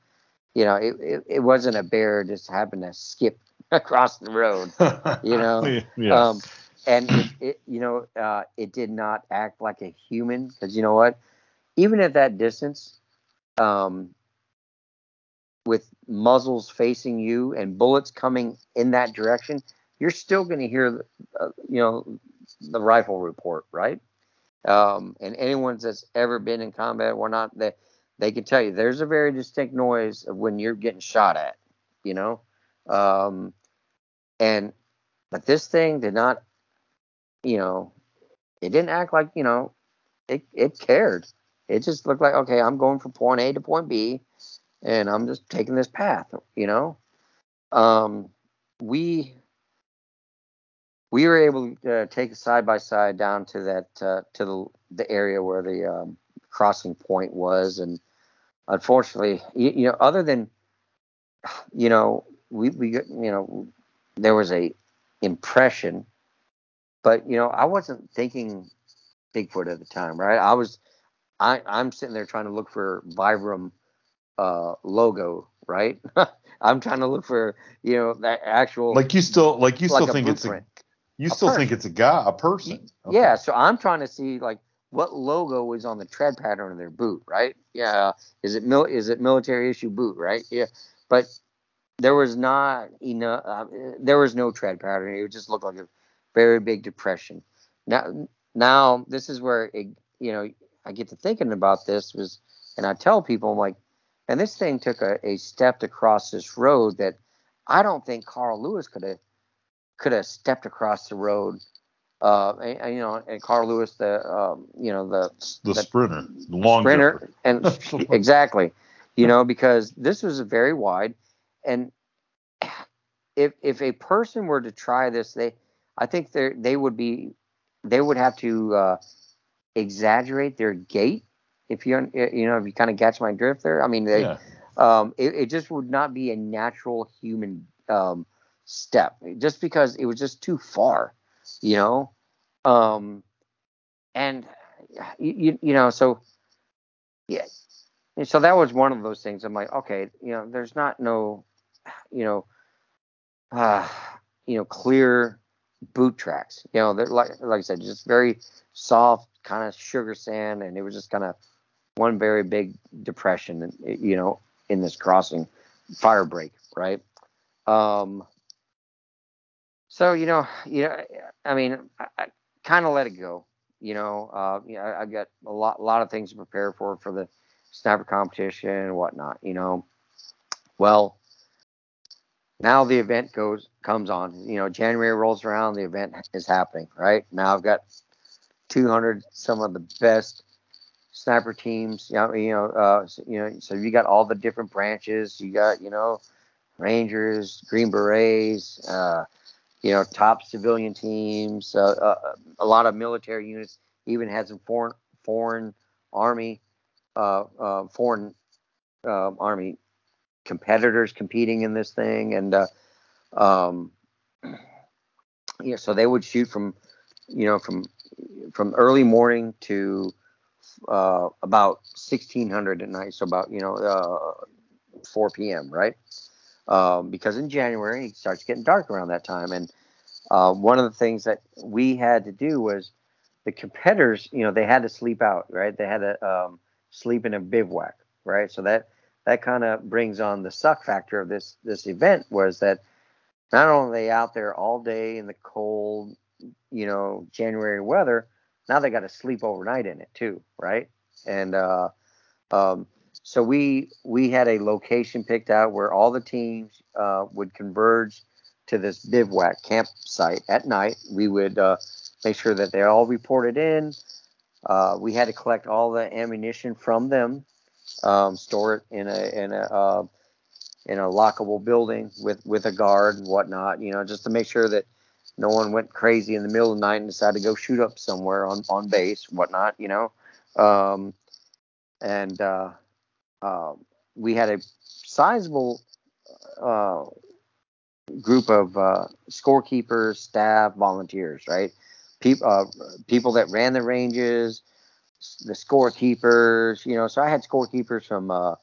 You know, it, it, it wasn't a bear just happened to skip across the road. You know, yeah. um, and it, it, you know, uh, it did not act like a human because you know what? Even at that distance, um, with muzzles facing you and bullets coming in that direction, you're still going to hear, uh, you know, the rifle report, right? Um, and anyone that's ever been in combat or not, they, they can tell you there's a very distinct noise of when you're getting shot at, you know? Um, and, but this thing did not, you know, it didn't act like, you know, it, it cared. It just looked like, okay, I'm going from point A to point B and I'm just taking this path, you know? Um, we we were able to take a side by side down to that uh, to the the area where the um, crossing point was, and unfortunately, you, you, know, other than you know, we we you know, there was a impression, but you know, I wasn't thinking Bigfoot at the time, right? I was, I I'm sitting there trying to look for Vibram uh, logo, right? I'm trying to look for you know that actual like you still like you like still think it's a you still person. think it's a guy, a person. Okay. Yeah, so I'm trying to see like what logo is on the tread pattern of their boot, right? Yeah, is it mil- is it military issue boot, right? Yeah, but there was not enough. Uh, there was no tread pattern. It just looked like a very big depression. Now, now this is where it, you know I get to thinking about this was, and I tell people I'm like, and this thing took a, a step to cross this road that I don't think Carl Lewis could have could have stepped across the road. Uh, and, you know, and Carl Lewis, the um, you know the the, the sprinter, the long sprinter, and exactly, you know, because this was a very wide, and if if a person were to try this, they, I think they they would be, they would have to uh, exaggerate their gait. If you you know if you kind of catch my drift there, I mean, they, yeah. um, it, it just would not be a natural human um, step just because it was just too far, you know. Um, and you, you know, so yeah, so that was one of those things. I'm like, okay, you know, there's not no, you know, uh, you know, clear boot tracks. You know, they're like like I said, just very soft, kind of sugar sand, and it was just kind of one very big depression, you know, in this crossing fire break, right? Um, so you know, you know, I mean, I, I kind of let it go. You know, uh, you know, I, got a lot, a lot of things to prepare for for the sniper competition and whatnot. You know, well, now the event goes comes on. You know, January rolls around, the event is happening. Right now, I've got 200 some of the best sniper teams. You know, you know, uh, you know, so you got all the different branches. You got, you know, Rangers, Green Berets. Uh, you know, top civilian teams, uh, uh, a lot of military units, even had some foreign foreign army, uh, uh foreign um, army competitors competing in this thing, and um, yeah, so they would shoot from, you know, from from early morning to uh, about 1600 at night, so about you know 4 p.m. right um, because in January it starts getting dark around that time. And uh, one of the things that we had to do was the competitors, you know, they had to sleep out, right? They had to um, sleep in a bivouac, right? So that that kind of brings on the suck factor of this this event was that not only out there all day in the cold, you know, January weather, now they got to sleep overnight in it too, right? And uh, um, so we we had a location picked out where all the teams uh, would converge to this bivouac campsite at night. We would uh, make sure that they're all reported in. Uh, we had to collect all the ammunition from them, um, store it in a in a uh, in a lockable building with with a guard and whatnot. You know, just to make sure that no one went crazy in the middle of the night and decided to go shoot up somewhere on on base, whatnot. You know, um, and uh, uh, we had a sizable uh, group of uh, scorekeepers, staff, volunteers, right? People, uh, people that ran the ranges, the scorekeepers, you know. So I had scorekeepers from, uh,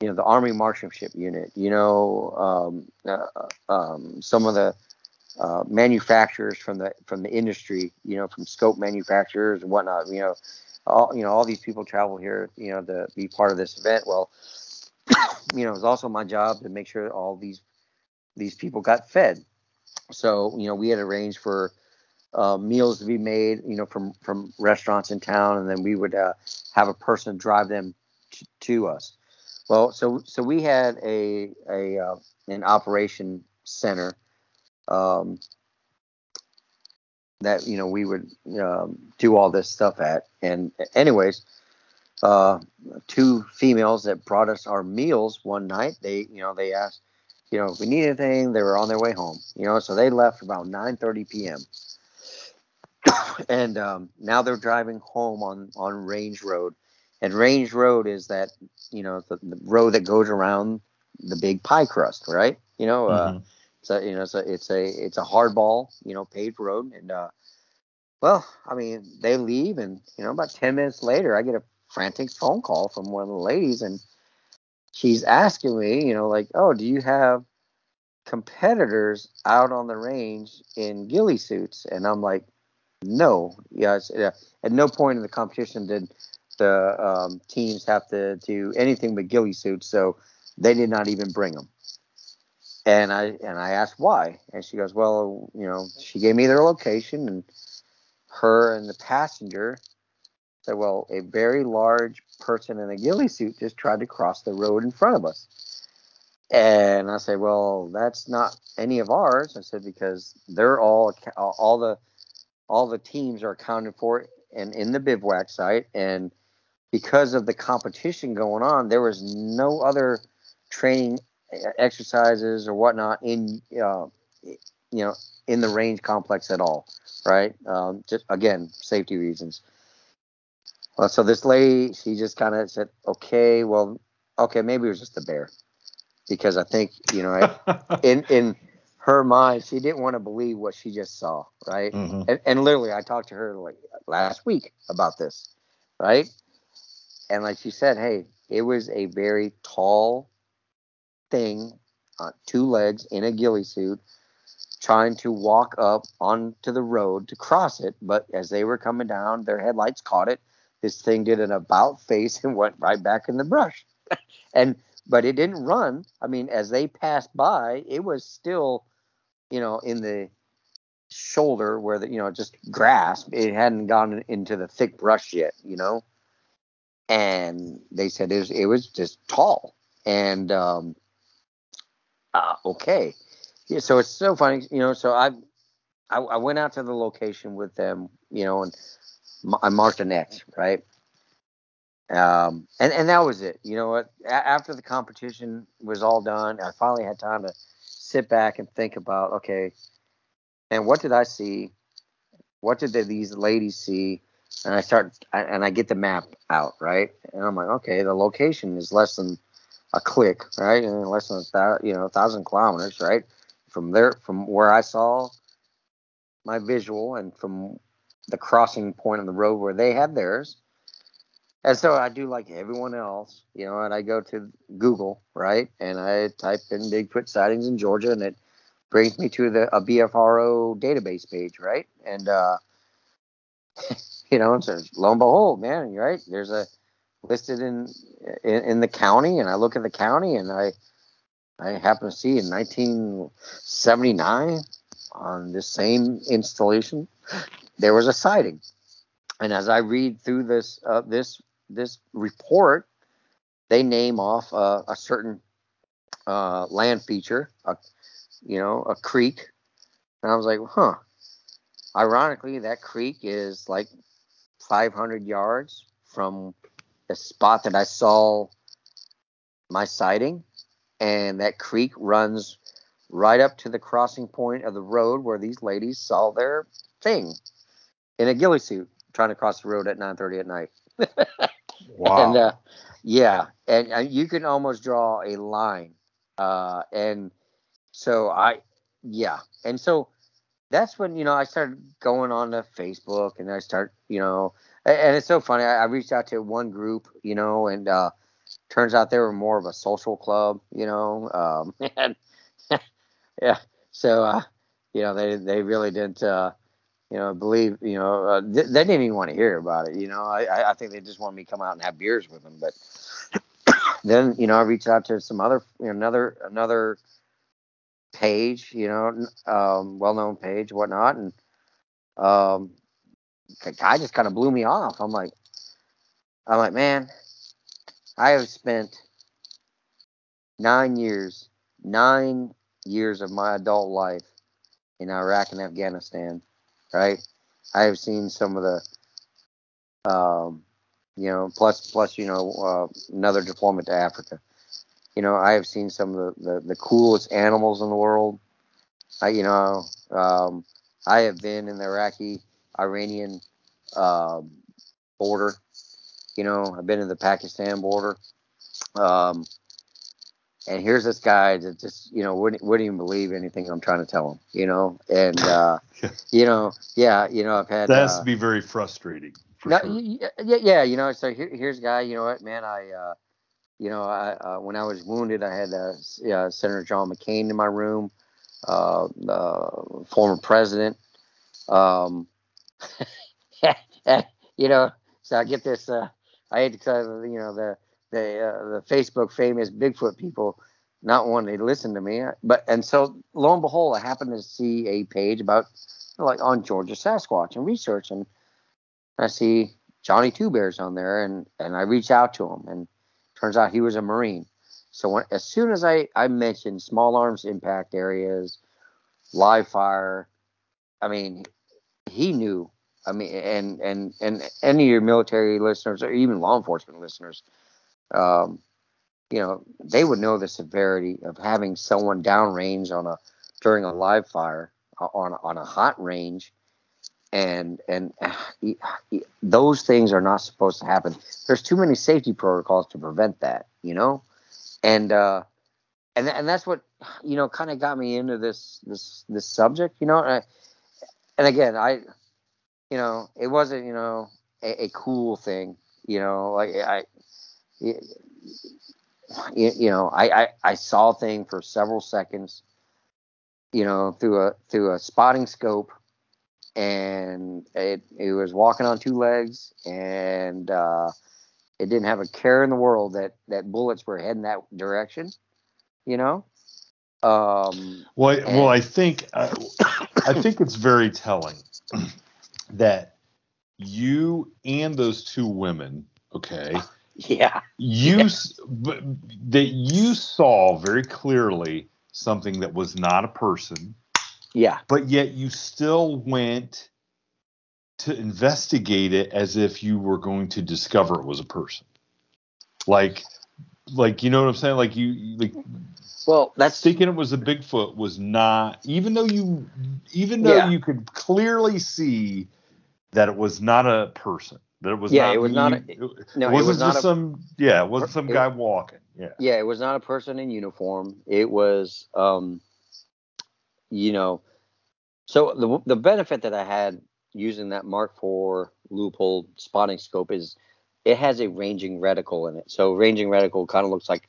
you know, the Army Marksmanship Unit, you know, um, um, some of the uh, manufacturers from the from the industry, you know, from scope manufacturers and whatnot, you know. All, you know, all these people travel here, you know, to be part of this event. Well, you know, it's also my job to make sure all these these people got fed. So, you know, we had arranged for uh, meals to be made, you know, from from restaurants in town, and then we would uh, have a person drive them t- to us. Well, so so we had a a uh, an operation center um, that you know we would um, do all this stuff at. And anyways, uh, two females that brought us our meals one night. They, you know, they asked, you know, if we need anything, they were on their way home. You know, so they left about 9:30 p.m. and um, now they're driving home on on Range Road. And Range Road is that, you know, the, the road that goes around the big pie crust, right? You know, uh, mm-hmm. You know, it's a it's a it's a hardball, you know, paved road, and uh, well, I mean, they leave, and you know, about ten minutes later, I get a frantic phone call from one of the ladies, and she's asking me, you know, like, oh, do you have competitors out on the range in ghillie suits? And I'm like, no. Yes. Yeah, at no point in the competition did the um, teams have to do anything but ghillie suits, so they did not even bring them. And I and I asked why, and she goes, well, you know, she gave me their location, and her and the passenger said, well, a very large person in a ghillie suit just tried to cross the road in front of us. And I said, well, that's not any of ours. I said because they're all all the all the teams are accounted for and in the bivouac site, and because of the competition going on, there was no other training exercises or whatnot in uh, you know in the range complex at all, right? Um, just again, safety reasons. Well, so this lady, she just kind of said, okay, well, okay, maybe it was just a bear. Because I think, you know, in, in her mind, she didn't want to believe what she just saw, right? Mm-hmm. And, and literally, I talked to her like last week about this, right? And like she said, hey, it was a very tall thing on two legs in a ghillie suit trying to walk up onto the road to cross it. But as they were coming down, their headlights caught it this thing did an about face and went right back in the brush. and but it didn't run. I mean, as they passed by, it was still, you know, in the shoulder where the you know just grass. It hadn't gone into the thick brush yet, you know. And they said it was it was just tall. And um, uh, okay, yeah. So it's so funny, you know. So I, I I went out to the location with them, you know, and I marked an X, right? Um, and and that was it. You know what? After the competition was all done, I finally had time to sit back and think about, okay, and what did I see? What did the, these ladies see? And I start I, and I get the map out, right? And I'm like, okay, the location is less than a click, right? And less than a thousand, you know, a thousand kilometers, right? From there, from where I saw my visual and from the crossing point on the road where they had theirs. And so I do like everyone else, you know, and I go to Google, right? And I type in Bigfoot sightings in Georgia and it brings me to the a BFRO database page, right? And uh you know, and so lo and behold, man, right? There's a listed in, in in the county and I look at the county and I I happen to see in 1979 on this same installation there was a sighting. And as I read through this uh, this this report, they name off uh, a certain uh, land feature, uh, you know, a creek. And I was like, huh. Ironically, that creek is like 500 yards from the spot that I saw my sighting. And that creek runs right up to the crossing point of the road where these ladies saw their thing in a ghillie suit trying to cross the road at 9:30 at night. Wow. and uh, yeah, and uh, you can almost draw a line. Uh, and so I, yeah, and so that's when you know I started going on to Facebook, and I start, you know, and, it's so funny. I, I reached out to one group, you know, and uh, turns out they were more of a social club, you know, um, and yeah, so uh, you know they they really didn't. Uh, you know, believe, you know, uh, th- they didn't even want to hear about it. You know, I, I think they just wanted me to come out and have beers with them. But then, you know, I reached out to some other, you know, another, another page, you know, um, well-known page, whatnot. And, um, the guy just kind of blew me off. I'm like, I'm like, man, I have spent nine years, nine years of my adult life in Iraq and Afghanistan right? I have seen some of the, um, you know, plus plus you know uh, another deployment to Africa. You know, I have seen some of the, the, the coolest animals in the world. I, you know, um, I have been in the Iraqi Iranian um, border. You know, I've been in the Pakistan border. Um, and here's this guy that just you know wouldn't, wouldn't even believe anything I'm trying to tell him, you know, and uh, you know, yeah, you know, I've had that has uh, to be very frustrating. no, sure. yeah, yeah, you know, so here, here's a guy, you know what, man, I, uh, you know, I uh, when I was wounded, I had uh, Senator John McCain in my room, uh, the former president, um, you know, so I get this, uh, I hate to tell you, know, the the uh, the Facebook famous Bigfoot people not wanting to listen to me, but and so lo and behold, I happened to see a page about like on Georgia Sasquatch and research, and I see Johnny Two Bears on there, and and I reach out to him, and turns out he was a Marine. So when, as soon as I I mentioned small arms impact areas, live fire, I mean, he knew. I mean, and and and any of your military listeners or even law enforcement listeners, um, you know, they would know the severity of having someone downrange on a during a live fire uh, on on a hot range, and and uh, those things are not supposed to happen. There's too many safety protocols to prevent that, you know, and uh, and and that's what you know kind of got me into this this this subject, you know. I, and again, I, you know, it wasn't you know a, a cool thing, you know, like I you, you know, I, I, I saw a thing for several seconds, you know, through a through a spotting scope, and it it was walking on two legs, and uh, it didn't have a care in the world that that bullets were heading that direction, you know. Um, Well, I, well, I think I, I think it's very telling that you and those two women, okay, yeah, you but that you saw very clearly something that was not a person, yeah, but yet you still went to investigate it as if you were going to discover it was a person. Like like you know what I'm saying? Like you you- like well, that's thinking it was a Bigfoot was not even though you even though Yeah. you could clearly see that it was not a person. That it was Yeah, not it was not a- it, no, it it wasn't was not just a- some yeah, it wasn't some it- guy walking. Yeah. yeah, it was not a person in uniform. It was, um, you know, so the the benefit that I had using that Mark IV Leupold spotting scope is it has a ranging reticle in it. So ranging reticle kind of looks like,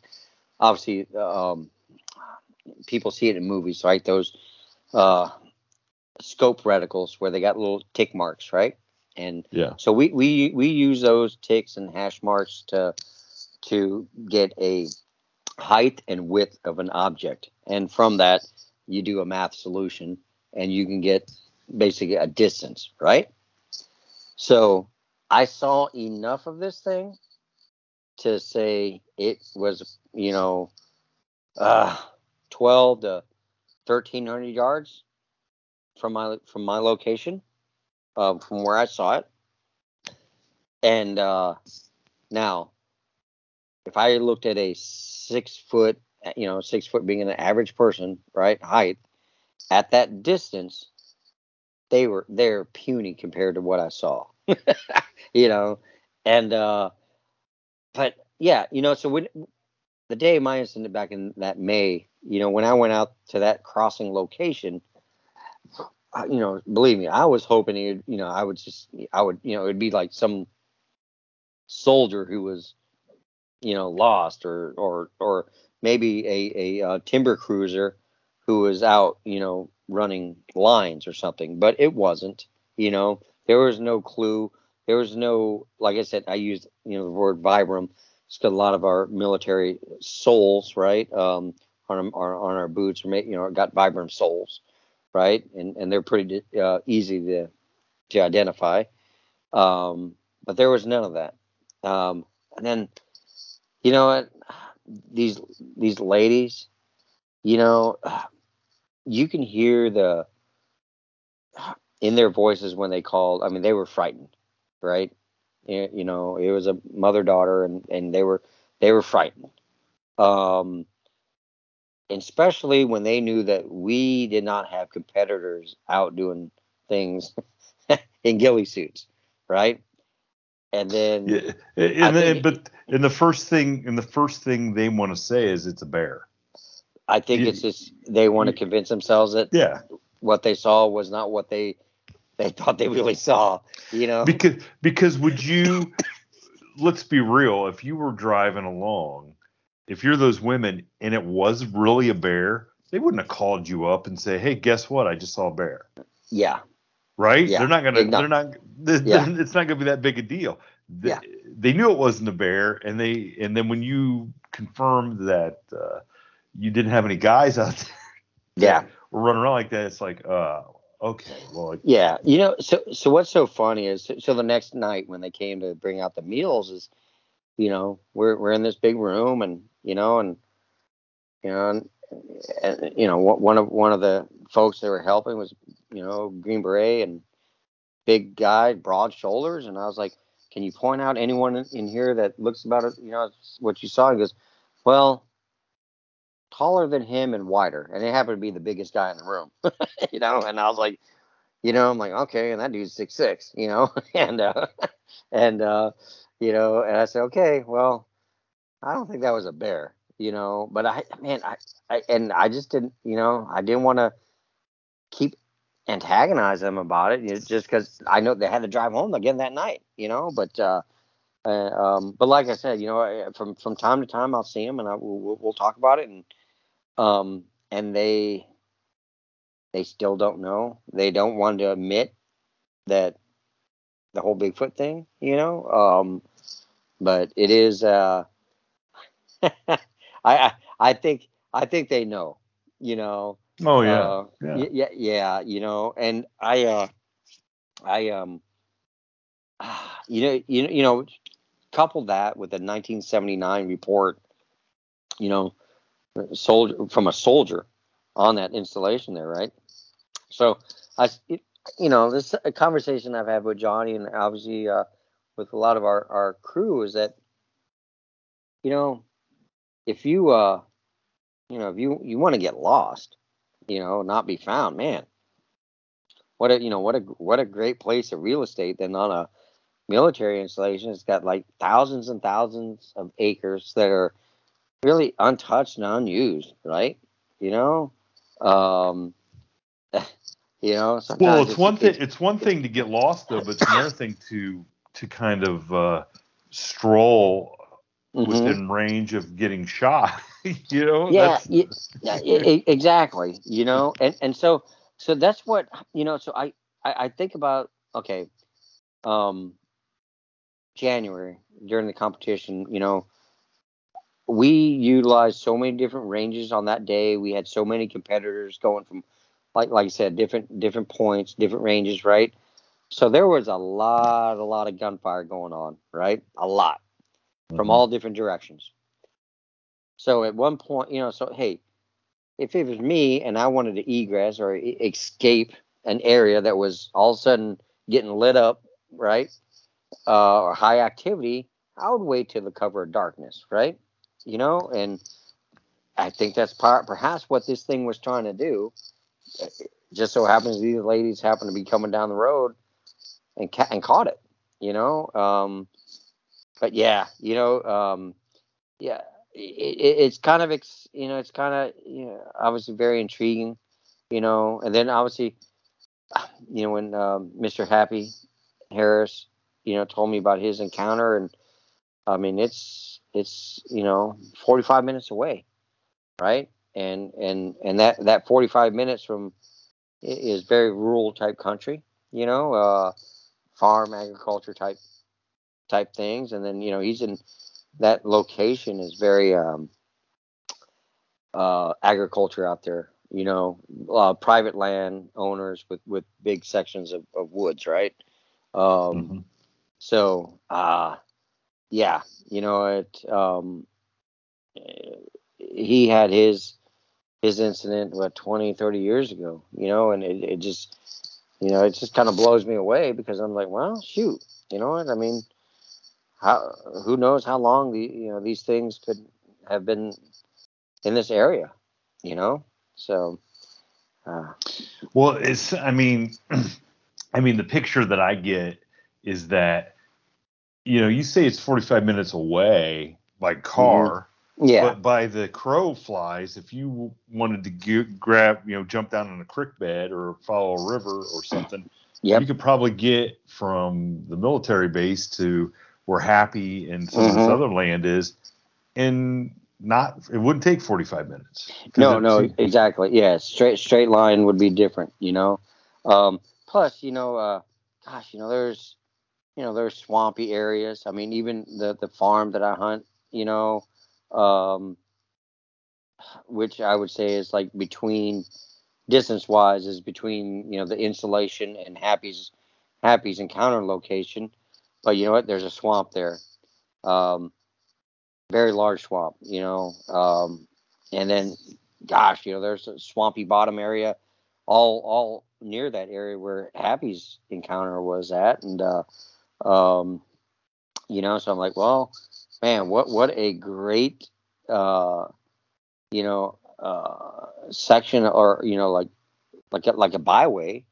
obviously, um, people see it in movies, right? Those uh, scope reticles where they got little tick marks, right? And Yeah. so we we we use those ticks and hash marks to to get a height and width of an object, and from that you do a math solution, and you can get basically a distance, right? So I saw enough of this thing to say it was, you know, uh, 12 to 1,300 yards from my from my location, uh, from where I saw it. And uh, now, if I looked at a six foot, you know, six foot being an average person, right, height, at that distance, they were they're puny compared to what I saw. you know, and uh, but yeah, you know, so when the day my incident back in that May, you know, when I went out to that crossing location, I, you know, believe me, I was hoping it, you know, I would just, I would, you know, it'd be like some soldier who was, you know, lost or, or, or maybe a, a, uh, timber cruiser who was out, you know, running lines or something, but it wasn't, you know, there was no clue. There was no, like I said, I used, you know, the word Vibram it's got a lot of our military soles, right? Um, on our on our boots, you know, got Vibram soles, right? And and they're pretty uh, easy to to identify. Um, but there was none of that. Um, and then, you know what? These these ladies, you know, you can hear the in their voices when they called. I mean, they were frightened, right? Eh, you know, it was a mother daughter, and and they were they were frightened. Um, especially when they knew that we did not have competitors out doing things in ghillie suits, right? And then, yeah, eh, eh, and then but and the first thing and the first thing they want to say is it's a bear. I think you, it's just they want to convince themselves that yeah what they saw was not what they they thought they really saw, you know. Because because would you let's be real, if you were driving along, if you're those women and it was really a bear, they wouldn't have called you up and say, "Hey, guess what? I just saw a bear." Yeah. Right? Yeah. They're not gonna. They're not. They're, yeah. It's not gonna be that big a deal. They, yeah. they knew it wasn't a bear, and they and then when you confirmed that uh, you didn't have any guys out there, yeah, were running around like that, it's like, uh, okay, well, yeah, you know, so so what's so funny is so the next night when they came to bring out the meals is, you know, we're we're in this big room and you know and you know and, and you know one of one of the folks that were helping was you know Green Beret and big guy, broad shoulders, and I was like, can you point out anyone in here that looks about it, you know, what you saw? He goes, well, taller than him and wider, and it happened to be the biggest guy in the room, you know. And I was like, you know, I'm like, okay, and that dude's six six, you know, and uh, and uh, you know, and I said, okay, well, I don't think that was a bear, you know, but I, man, I, I and I just didn't, you know, I didn't want to keep antagonize them about it, just because I know they had to drive home again that night, you know, but. uh uh, um, but like I said, you know, from from time to time I'll see him and I we'll, we'll talk about it and um, and they they still don't know. They don't want to admit that the whole Bigfoot thing, you know. Um, but it is. Uh, I I think I think they know, you know. Oh yeah. Uh, yeah. yeah, yeah, you know, and I uh, I um, you know, you know, you know, couple that with the 1979 report, you know, soldier from a soldier on that installation there, right? So I, it, you know, this a conversation I've had with Johnny and obviously uh, with a lot of our our crew is that, you know, if you uh, you know, if you you want to get lost, you know, not be found, man. What a you know what a what a great place of real estate than on a military installation. It's got like thousands and thousands of acres that are really untouched and unused, right? You know, um, you know. Well, it's, it's one thing. It's one thing to get lost though, but it's another thing to to kind of uh, stroll mm-hmm. within range of getting shot. you know. Yeah, yeah, exactly. You know, and and so so that's what you know. So I I, I think about okay, um, January during the competition. You know, we utilized so many different ranges on that day. We had so many competitors going from, like like I said, different different points, different ranges, right? So there was a lot, a lot of gunfire going on, right? A lot mm-hmm. from all different directions. So at one point, you know, so hey, if it was me and I wanted to egress or e- escape an area that was all of a sudden getting lit up, right, uh, or high activity, I would wait till the cover of darkness, right? You know, and I think that's part, perhaps what this thing was trying to do. It just so happens these ladies happen to be coming down the road and ca- and caught it, you know. Um, but yeah, you know, um, yeah, it, it, it's kind of ex, you know, it's kind of you know, obviously very intriguing, you know, and then obviously, you know, when um, Mr. Happy Harris, you know, told me about his encounter, and I mean, it's it's you know, 45 minutes away, right? And and and that that 45 minutes from is very rural type country, you know, uh, farm agriculture type type things, and then you know he's in that location is very um, uh, agriculture out there. You know, uh, private land owners with with big sections of, of woods, right? Um, Mhm. So, uh, yeah, you know, it. Um, eh, he had his his incident what 20, 30 years ago, you know, and it, it just, you know, it just kind of blows me away because I'm like, well, shoot, you know what? I mean, how who knows how long the you know these things could have been in this area, you know? So, uh, Well, it's. I mean, I mean, the picture that I get is that, you know, you say it's 45 minutes away by car, yeah, but by the crow flies, if you wanted to g- grab, you know, jump down in a creek bed or follow a river or something, Yep. you could probably get from the military base to where Happy and some of this Mhm. other land is, and not. It wouldn't take 45 minutes No, no, exactly. Yeah, straight straight line would be different, you know. Um, plus, you know, uh, gosh, you know, there's, you know, there's swampy areas. I mean, even the the farm that I hunt, you know, um, which I would say is like between distance wise is between you know the insulation and Happy's Happy's encounter location. But you know what? There's a swamp there, um, very large swamp. You know, um, and then gosh, you know, there's a swampy bottom area, all all near that area where Happy's encounter was at, and uh, um, you know, so I'm like, well, man, what what a great, uh, you know, uh, section or you know, like like a, like a byway,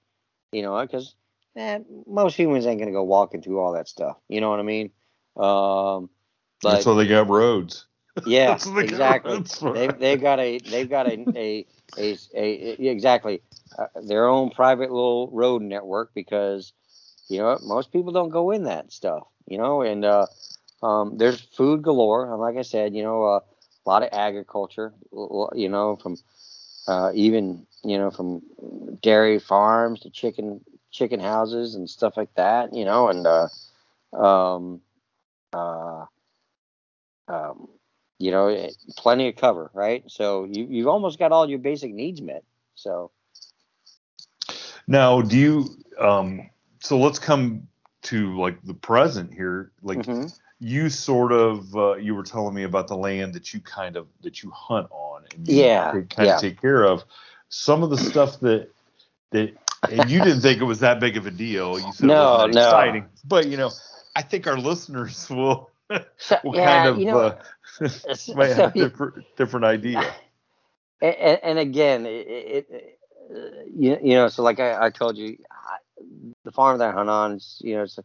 you know, because eh, most humans ain't gonna go walking through all that stuff. You know what I mean? Um, but That's why they got roads. yeah, That's what they got exactly. They they've got a they've got a a a, a, yeah, exactly uh, their own private little road network because you know most people don't go in that stuff. You know, and uh, um, there's food galore. And like I said, you know, uh, a lot of agriculture. You know, from uh, even you know from dairy farms to chicken chicken houses and stuff like that. You know, and uh, um, uh, um, you know, it- plenty of cover, right? So you you've almost got all your basic needs met. So Now, do you? Um, so let's come to like the present here. Like mhm. you sort of, uh, you were telling me about the land that you kind of that you hunt on and Yeah, take, kind yeah. of take care of. Some of the stuff that that and you didn't think it was that big of a deal. You said No, it wasn't no. exciting, but you know, I think our listeners will so, will yeah, kind of you know, uh, so- might have different different idea. and, and, again, it, it, it uh, you, you know, so like I, I told you, the farm that I hunt on, is, you know, it's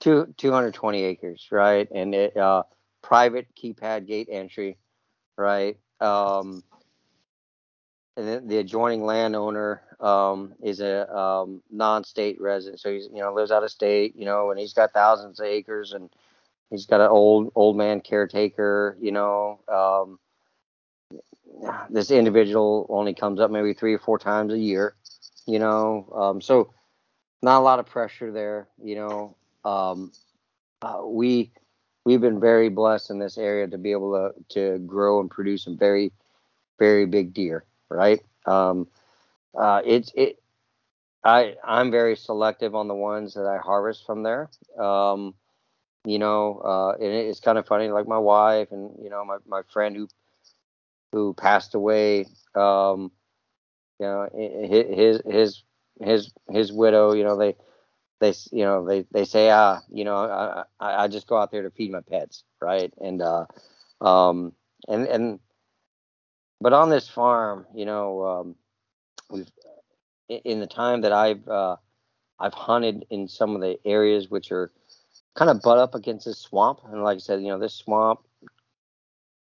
two, 220 acres, right? And it, uh, private keypad gate entry, right? Um, and then the adjoining landowner um, is a um, non-state resident, so he's you know lives out of state, you know, and he's got thousands of acres, and he's got an old old man caretaker, you know. Um, this individual only comes up maybe three or four times a year, you know. Um, so not a lot of pressure there, you know. Um, uh, we we've been very blessed in this area to be able to to grow and produce some very very big deer, right? Um, uh, it's it. I I'm very selective on the ones that I harvest from there. Um, you know, uh, and it's kind of funny. Like my wife and you know my my friend who who passed away. Um, you know, his his his his widow. You know, they they you know they they say ah you know I, I just go out there to feed my pets right and uh um and and but on this farm you know um we've in the time that I've uh I've hunted in some of the areas which are kind of butt up against this swamp and like I said you know this swamp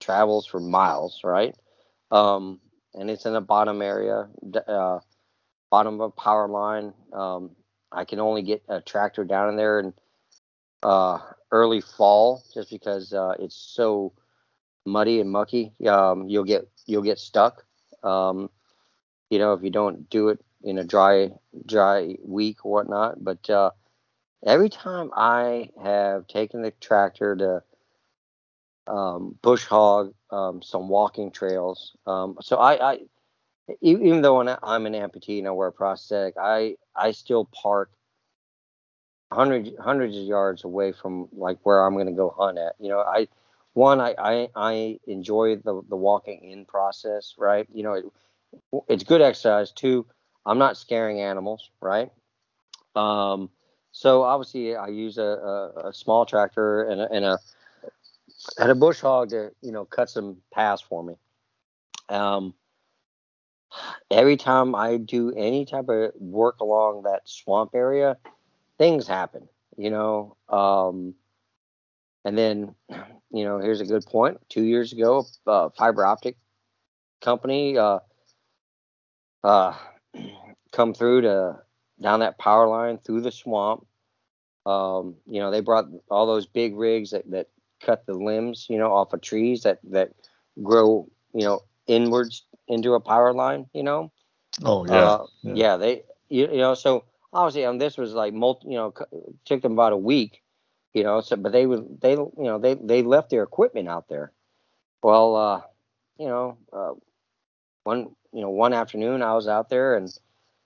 travels for miles right um and it's in the bottom area uh bottom of a power line um I can only get a tractor down in there in uh, early fall just because uh, it's so muddy and mucky. Um, you'll get you'll get stuck. Um, you know if you don't do it in a dry dry week or whatnot. But uh, every time I have taken the tractor to um, bush hog um, some walking trails, um, so I, I even though I'm an amputee and I wear a prosthetic, I I still park hundreds hundreds of yards away from like where I'm going to go hunt at. You know, I one I I, I enjoy the the walking in process, right? You know, it, it's good exercise. Two, I'm not scaring animals, right? Um, so obviously I use a, a, a small tractor and a, and a and a bush hog to you know cut some paths for me. Um, every time I do any type of work along that swamp area, things happen, you know. Um, and then, you know, here's a good point. Two years ago, uh, fiber optic company uh, uh, come through to down that power line through the swamp. Um, you know, they brought all those big rigs that, that cut the limbs, you know, off of trees that that grow, you know, inwards into a power line, you know. Oh yeah. Uh, yeah. yeah. they you, you know so obviously um this was like multi you know took them about a week, you know. So but they would they you know they they left their equipment out there. Well, uh, you know, uh, one you know one afternoon I was out there and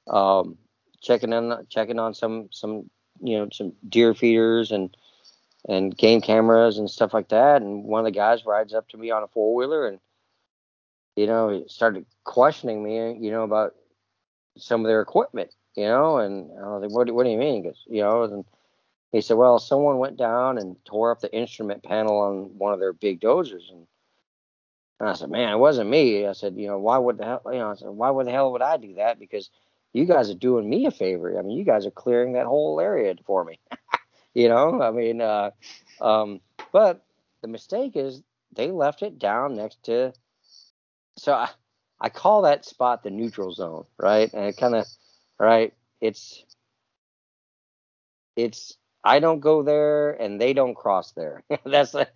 um checking on checking on some some you know some deer feeders and and game cameras and stuff like that. And one of the guys rides up to me on a four wheeler and you know, he started questioning me, you know, about some of their equipment, you know, and I was like, what, what do you mean? Because, you know, and he said, well, someone went down and tore up the instrument panel on one of their big dozers. And, and I said, man, it wasn't me. I said, you know, why would the hell, you know, I said, why would the hell would I do that? Because you guys are doing me a favor. I mean, you guys are clearing that whole area for me. you know, I mean, uh, um, but the mistake is they left it down next to so I, I call that spot the neutral zone, right? And it kind of, right? It's, it's, I don't go there and they don't cross there. that's a,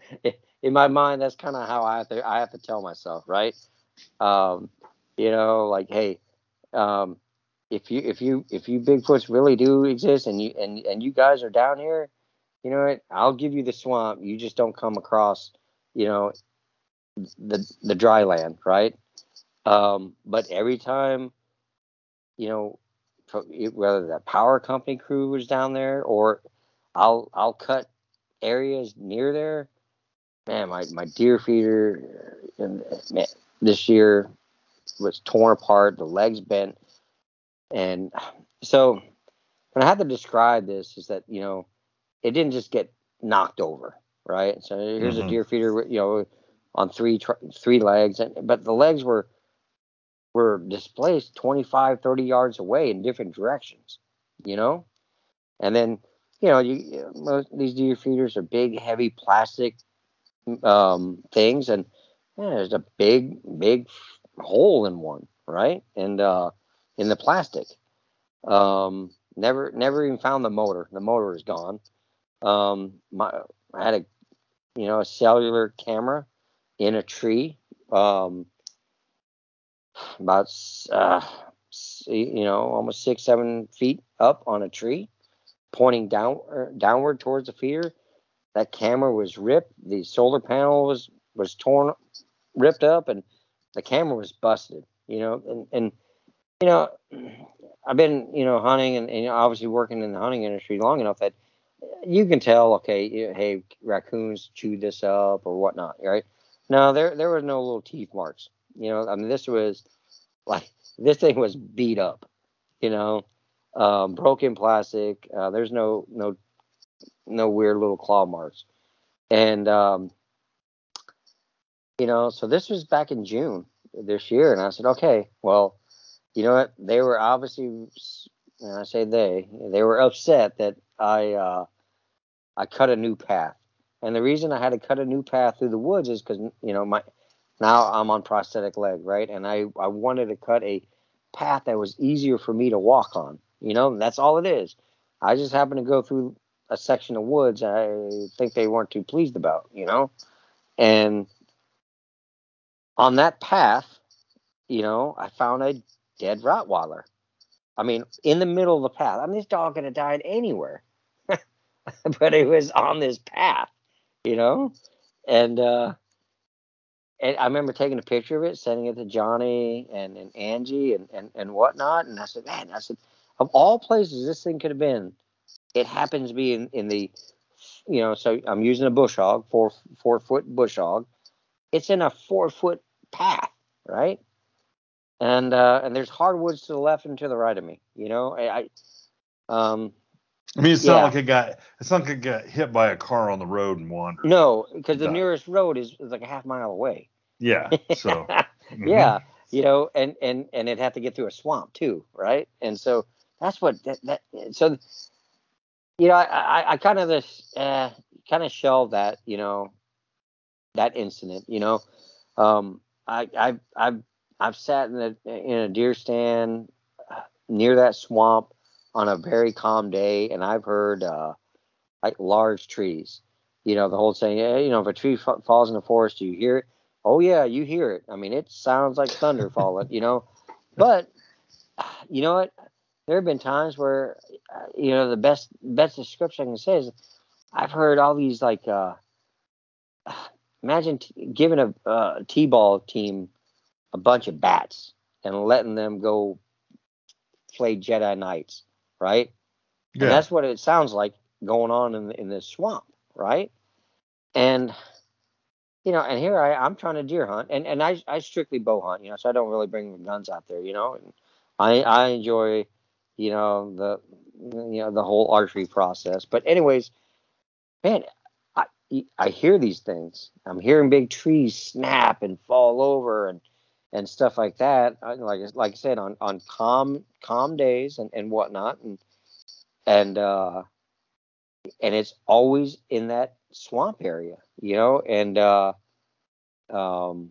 in my mind. That's kind of how I have to, I have to tell myself, right? Um, you know, like, hey, um, if you, if you, if you Bigfoots really do exist and you, and, and you guys are down here, you know what? I'll give you the swamp. You just don't come across, you know, the the dry land, right? Um, but every time, you know, whether the power company crew was down there or I'll I'll cut areas near there. Man, my, my deer feeder and man, this year was torn apart, the legs bent, and so when I had to describe this, is that you know, it didn't just get knocked over, right? So here's mm-hmm. a deer feeder, you know, on three three legs, and but the legs were were displaced 25, 30 yards away in different directions, you know, and then you know you most these deer feeders are big, heavy plastic um, things, and yeah, there's a big big hole in one, right, and uh, in the plastic. Um, never never even found the motor. The motor is gone. Um, my I had a you know a cellular camera in a tree, um, about uh, you know almost six seven feet up on a tree, pointing down er, downward towards the feeder. That camera was ripped. The solar panel was was torn, ripped up, and the camera was busted. You know, and and you know, I've been you know hunting and, and obviously working in the hunting industry long enough that you can tell. Okay, hey, raccoons chewed this up or whatnot, right? No, there there was no little teeth marks You know, I mean, this was like this thing was beat up. You know, um, broken plastic. Uh, there's no no no weird little claw marks, and um, you know, so this was back in June this year, and I said, okay, well, you know what? They were obviously, and I say they, they were upset that I uh, I cut a new path, and the reason I had to cut a new path through the woods is because you know my now I'm on prosthetic leg, right? And I I wanted to cut a path that was easier for me to walk on. You know, that's all it is. I just happened to go through a section of woods I think they weren't too pleased about, you know? And on that path, you know, I found a dead Rottweiler. I mean, in the middle of the path. I mean, this dog could have died anywhere, but it was on this path, you know? And, uh, and I remember taking a picture of it, sending it to Johnny and, and Angie and, and, and whatnot. And I said, man, I said, of all places this thing could have been, it happens to be in, in the, you know, so I'm using a bush hog, four four foot bush hog. It's in a four foot path, right? And uh, and there's hardwoods to the left and to the right of me. You know, I, I um, I mean, it's yeah. not like it got it's not like it got hit by a car on the road and wandered. No, because the nearest road is, is like a half mile away. Yeah. So. mm-hmm. Yeah, you know, and and and it had to get through a swamp too, right? And so that's what that, that so you know i i, I kind of this uh, kind of shelved that you know that incident you know um i i i've i've sat in a in a deer stand uh, near that swamp on a very calm day and i've heard uh like large trees you know the whole saying yeah, you know if a tree f- falls in the forest do you hear it? Oh yeah you hear it. I mean it sounds like thunder falling you know? But you know what? There have been times where uh, you know the best best description I can say is I've heard all these like uh, imagine t- giving a uh, t-ball team a bunch of bats and letting them go play Jedi Knights, right? Yeah. And that's what it sounds like going on in in this swamp, right? And you know, and here I I'm trying to deer hunt, and and I I strictly bow hunt, you know, so I don't really bring guns out there, you know, and I I enjoy you know the you know the whole archery process. But anyways, man, I I hear these things. I'm hearing big trees snap and fall over and and stuff like that. Like like I said, on on calm calm days and and whatnot, and and uh, and it's always in that swamp area, you know, and uh, um,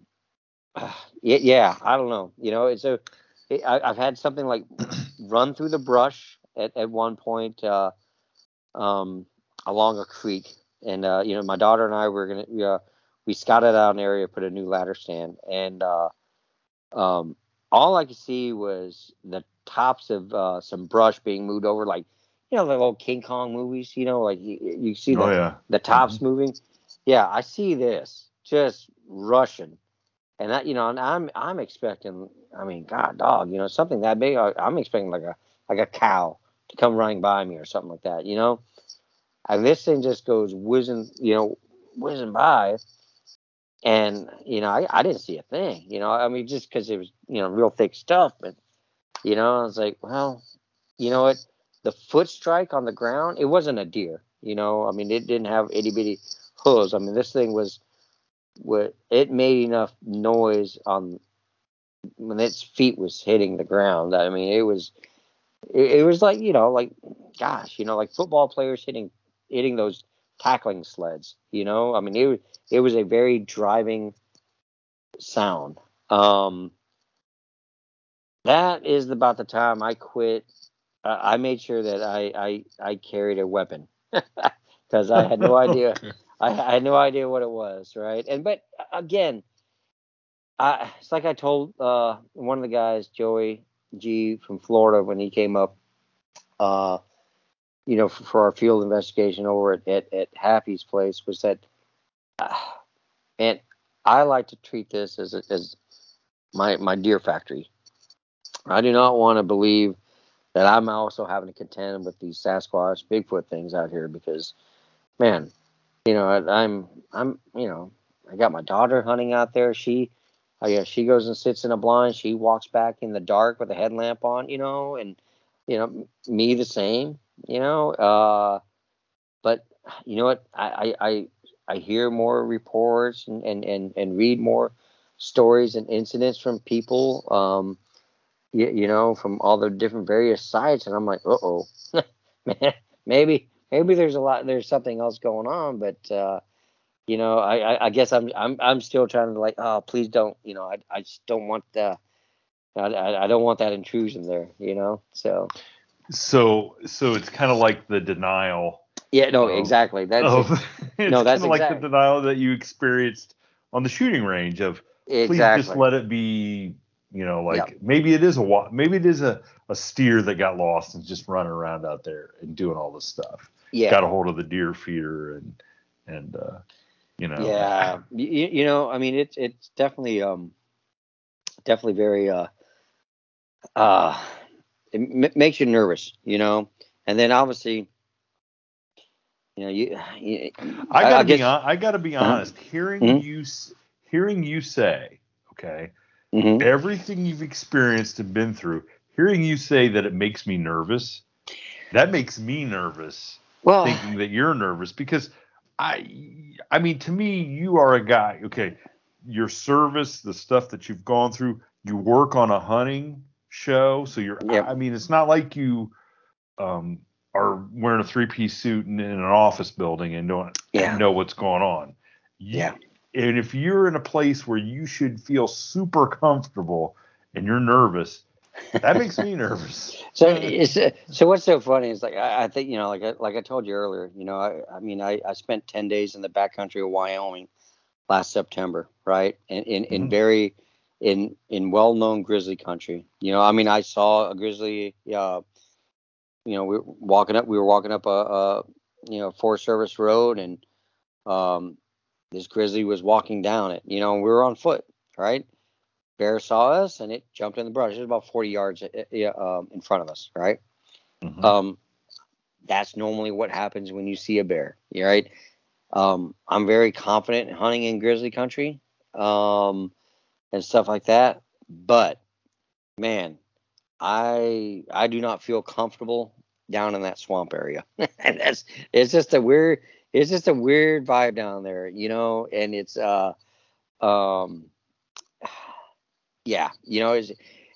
yeah, yeah, I don't know, you know, it's a I, have had something like run through the brush at, at one point uh, um, along a creek, and uh, you know my daughter and I were gonna we, uh, we scouted out an area, put a new ladder stand, and uh, um, all I could see was the tops of uh, some brush being moved over, like you know the old King Kong movies, you know, like you, you see the, oh, yeah. the tops mm-hmm. moving. Yeah, I see this just rushing and that you know, and I'm I'm expecting. I mean, God, dog, you know, something that big. I'm expecting like a like a cow to come running by me or something like that. You know, and this thing just goes whizzing, you know, whizzing by, and you know, I I didn't see a thing. You know, I mean, just because it was you know real thick stuff, but you know, I was like, well, you know what? The foot strike on the ground, it wasn't a deer. You know, I mean, it didn't have itty bitty hooves. I mean, this thing was what it made enough noise on when its feet was hitting the ground. I mean, it was it, it, was like you know, like gosh, you know, like football players hitting hitting those tackling sleds. You know, I mean, it it was a very driving sound. Um, that is about the time I quit. Uh, I made sure that I I, I carried a weapon because I had no idea I, I, had no idea what it was, right? And but again, I, it's like I told uh, one of the guys, Joey G from Florida, when he came up, uh, you know, for, for, our field investigation over at, at, at Happy's place, was that, uh, and I like to treat this as as my my deer factory. I do not want to believe that I'm also having to contend with these Sasquatch, Bigfoot things out here because, man, you know, I'm I'm you know, I got my daughter hunting out there. She Oh yeah, she goes and sits in a blind. She walks back in the dark with a headlamp on, you know, and you know me the same, you know. Uh, but you know what? I I I hear more reports and and and, and read more stories and incidents from people. Um, you, you know, from all the different various sites, and I'm like, uh oh, man, maybe maybe there's a lot, there's something else going on, but. uh you know, I, I, I, guess I'm I'm I'm still trying to like, oh, please don't, you know, I I just don't want the, I, I don't want that intrusion there, you know. So. So so it's kind of like the denial. Yeah. No. Of, exactly. That's of, no. That's exactly. like the denial that you experienced on the shooting range of exactly. please just let it be. You know, like yep. maybe it is a maybe it is a, a steer that got lost and just running around out there and doing all this stuff. Yeah. Got a hold of the deer feeder and and uh, you know. Yeah, you, you know, I mean, it's it's definitely um definitely very uh uh it m- makes you nervous, you know, and then obviously. You know, you. you I gotta I, be. Guess, I gotta be uh-huh. honest. Uh-huh. Hearing mm-hmm. you, hearing you say, okay, mm-hmm. everything you've experienced and been through, hearing you say that it makes me nervous, that makes me nervous. Well, thinking that you're nervous because I I mean to me you are a guy okay your service the stuff that you've gone through you work on a hunting show so you're yep. I mean it's not like you um, are wearing a three piece suit in, in, an office building and don't yeah. know what's going on yeah and if you're in a place where you should feel super comfortable and you're nervous that makes me nervous. So is so what's so funny is like I, I, think you know like I, like I told you earlier you know I, I mean I, I spent ten days in the backcountry of Wyoming last September right and in, in, mm-hmm. very in in well known grizzly country you know I mean I saw a grizzly uh you know we were walking up we were walking up a, a you know Forest Service road and um this grizzly was walking down it you know we were on foot right bear saw us and it jumped in the brush. It was about 40 yards uh, um, in front of us, right? Mm-hmm. Um, that's normally what happens when you see a bear, right? Um, I'm very confident in hunting in grizzly country um, and stuff like that, but man, I I do not feel comfortable down in that swamp area. and that's it's just a weird it's just a weird vibe down there, you know, and it's uh um yeah, you know,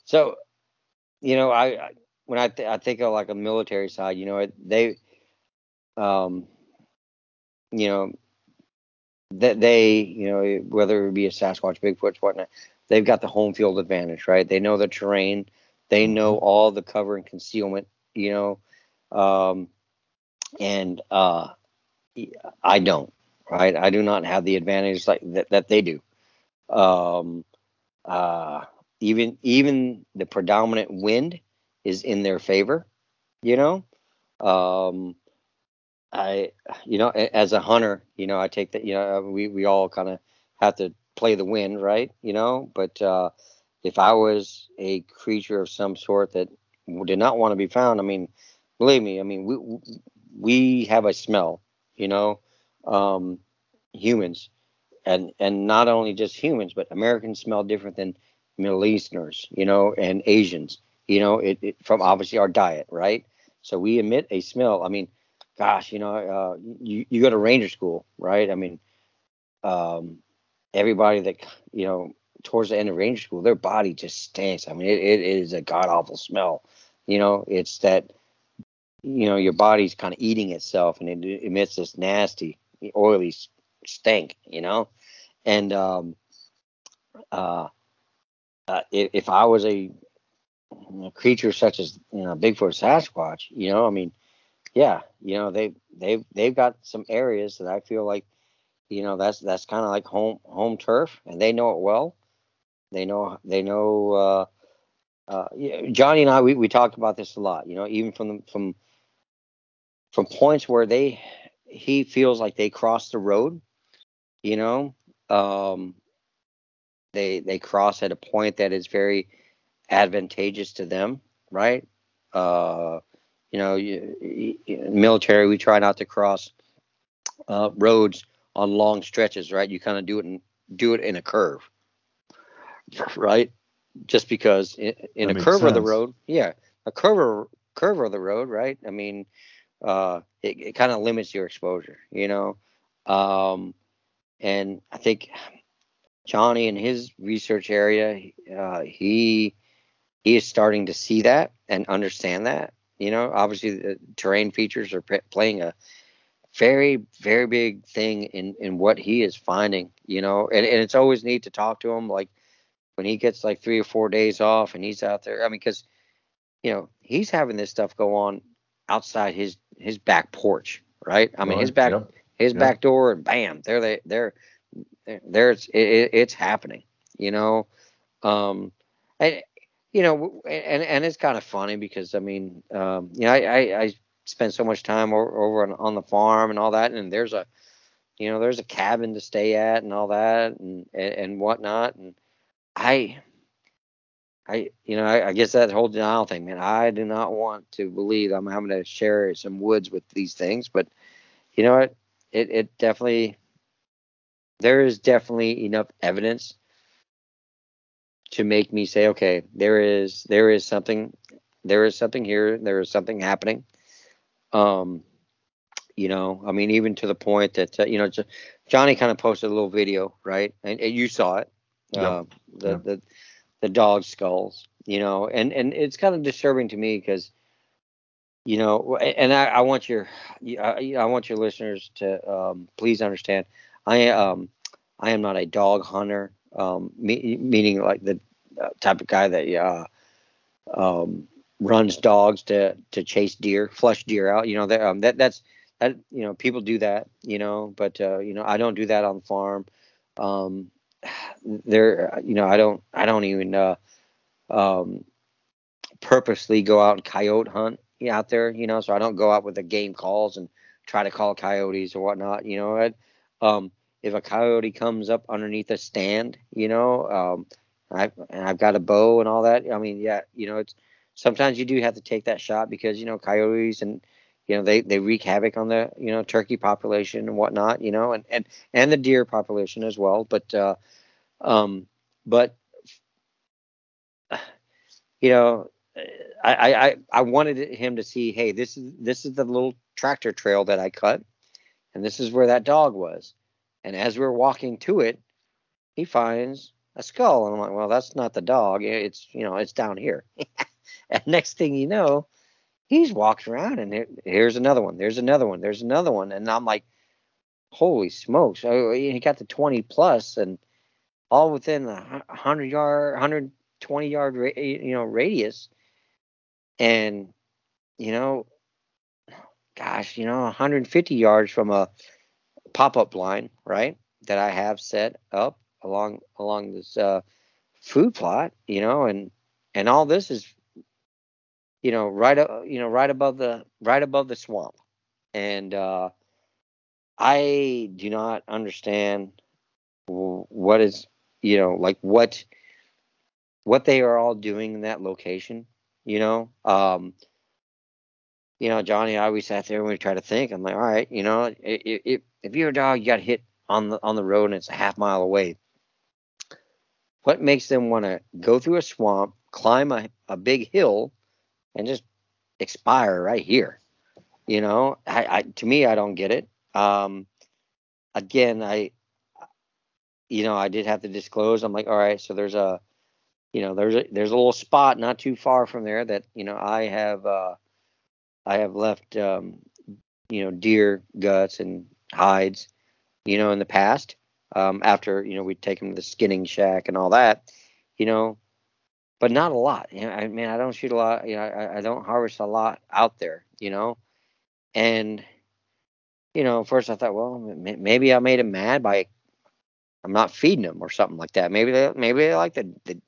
so you know, I, I when I th- I think of like a military side, you know, they, um, you know, that they, you know, whether it be a Sasquatch, Bigfoot, whatnot, they've got the home field advantage, right? They know the terrain, they know mm-hmm. all the cover and concealment, you know, um, and uh, I don't, right? I do not have the advantage like that, that they do. Um, uh, even even the predominant wind is in their favor. You know, um, I you know as a hunter, you know I take that you know we we all kind of have to play the wind, right? You know, but uh, if I was a creature of some sort that did not want to be found, I mean, believe me, I mean we we have a smell, you know, um, humans and and not only just humans, but Americans smell different than Middle Easterners, you know, and Asians, you know, it, it, from obviously our diet, right? So we emit a smell. I mean, gosh, you know, uh, you you go to ranger school, right? I mean, um, everybody that you know towards the end of ranger school, their body just stinks. I mean, it, it is a god awful smell. You know, it's that you know your body's kind of eating itself and it emits this nasty oily stink, you know? And um, uh, uh, if, I was a, a, creature such as you know Bigfoot, Sasquatch, you know, I mean, yeah, you know they they they've got some areas that I feel like, you know, that's that's kind of like home home turf, and they know it well. They know they know. Uh, uh, Johnny and I we, we talked about this a lot. You know, even from the, from from points where they he feels like they cross the road you know um, they they cross at a point that is very advantageous to them right uh, you know you, you, military we try not to cross uh, roads on long stretches right you kind of do it in do it in a curve right? Just because in, in a curve sense. of the road, yeah, a curve curve of the road, right? I mean, uh, it, it kind of limits your exposure, you know. Um, and I think Johnny in his research area, uh, he he is starting to see that and understand that. You know, obviously the terrain features are p- playing a very very big thing in in what he is finding. You know, and, and it's always neat to talk to him. Like when he gets like three or four days off and he's out there. I mean, because you know he's having this stuff go on outside his his back porch, right? I mean, right, his back yep, his back door, and bam, there they there there it's it, it's happening, you know. Um, and you know, and and it's kind of funny because I mean, um, you know, I, I, I spend so much time over, over on, on the farm and all that, and there's a you know there's a cabin to stay at and all that and and, and whatnot, and I I, you know, I, I, guess that whole denial thing, man. I do not want to believe I'm having to share some woods with these things, but you know what? It, it definitely, there is definitely enough evidence to make me say, okay, there is, there is something, there is something here, there is something happening. Um, you know, I mean, even to the point that uh, you know, Johnny kind of posted a little video, right? And, and you saw it. Uh, the, the the dog skulls, you know, and and it's kind of disturbing to me because, you know, and I, I want your I, I want your listeners to um, please understand, I um I am not a dog hunter, um, me, meaning like the uh, type of guy that uh, um, runs dogs to to chase deer, flush deer out. You know that um, that that's that you know people do that, you know, but uh, you know I don't do that on the farm. Um, there, you know, I don't, I don't even uh, um, purposely go out and coyote hunt out there, you know, so I don't go out with the game calls and try to call coyotes or whatnot, you know. I, um, if a coyote comes up underneath a stand, you know, um, I've, and I've got a bow and all that. I mean, yeah, you know, it's sometimes you do have to take that shot because you know coyotes and you know they they wreak havoc on the you know turkey population and whatnot you know and and and the deer population as well but uh um but you know I, I I wanted him to see, hey, this is this is the little tractor trail that I cut, and this is where that dog was. And as we're walking to it, he finds a skull, and I'm like, well, that's not the dog. It's you know, it's down here. and next thing you know, he's walking around and here, here's another one. There's another one. There's another one. And i'm like holy smokes. Oh, he got to 20 plus and all within a 100 yard 120 yard you know radius. And you know gosh you know 150 yards from a pop-up line right that i have set up along along this uh, food plot you know and and all this is you know, right, uh, you know, right above the right above the swamp, and uh, I do not understand what is, you know, like what what they are all doing in that location. You know, um, you know, Johnny, I always sat there and we try to think. I'm like, all right, you know, if if you're a dog, you got hit on the on the road and it's a half mile away. What makes them want to go through a swamp, climb a, a big hill, and just expire right here. You know, I, I to me, I don't get it. Um, again, I, you know, I did have to disclose. I'm like, all right, so there's a, you know, there's a there's a little spot not too far from there that you know I have uh, I have left um, you know deer guts and hides, you know, in the past. Um, after you know we take them to the skinning shack and all that, you know, but not a lot. You know, I mean, I don't shoot a lot. You know, I, I don't harvest a lot out there. You know, and you know, first I thought, well, maybe I made them mad by I'm not feeding them or something like that. Maybe they maybe they like the the,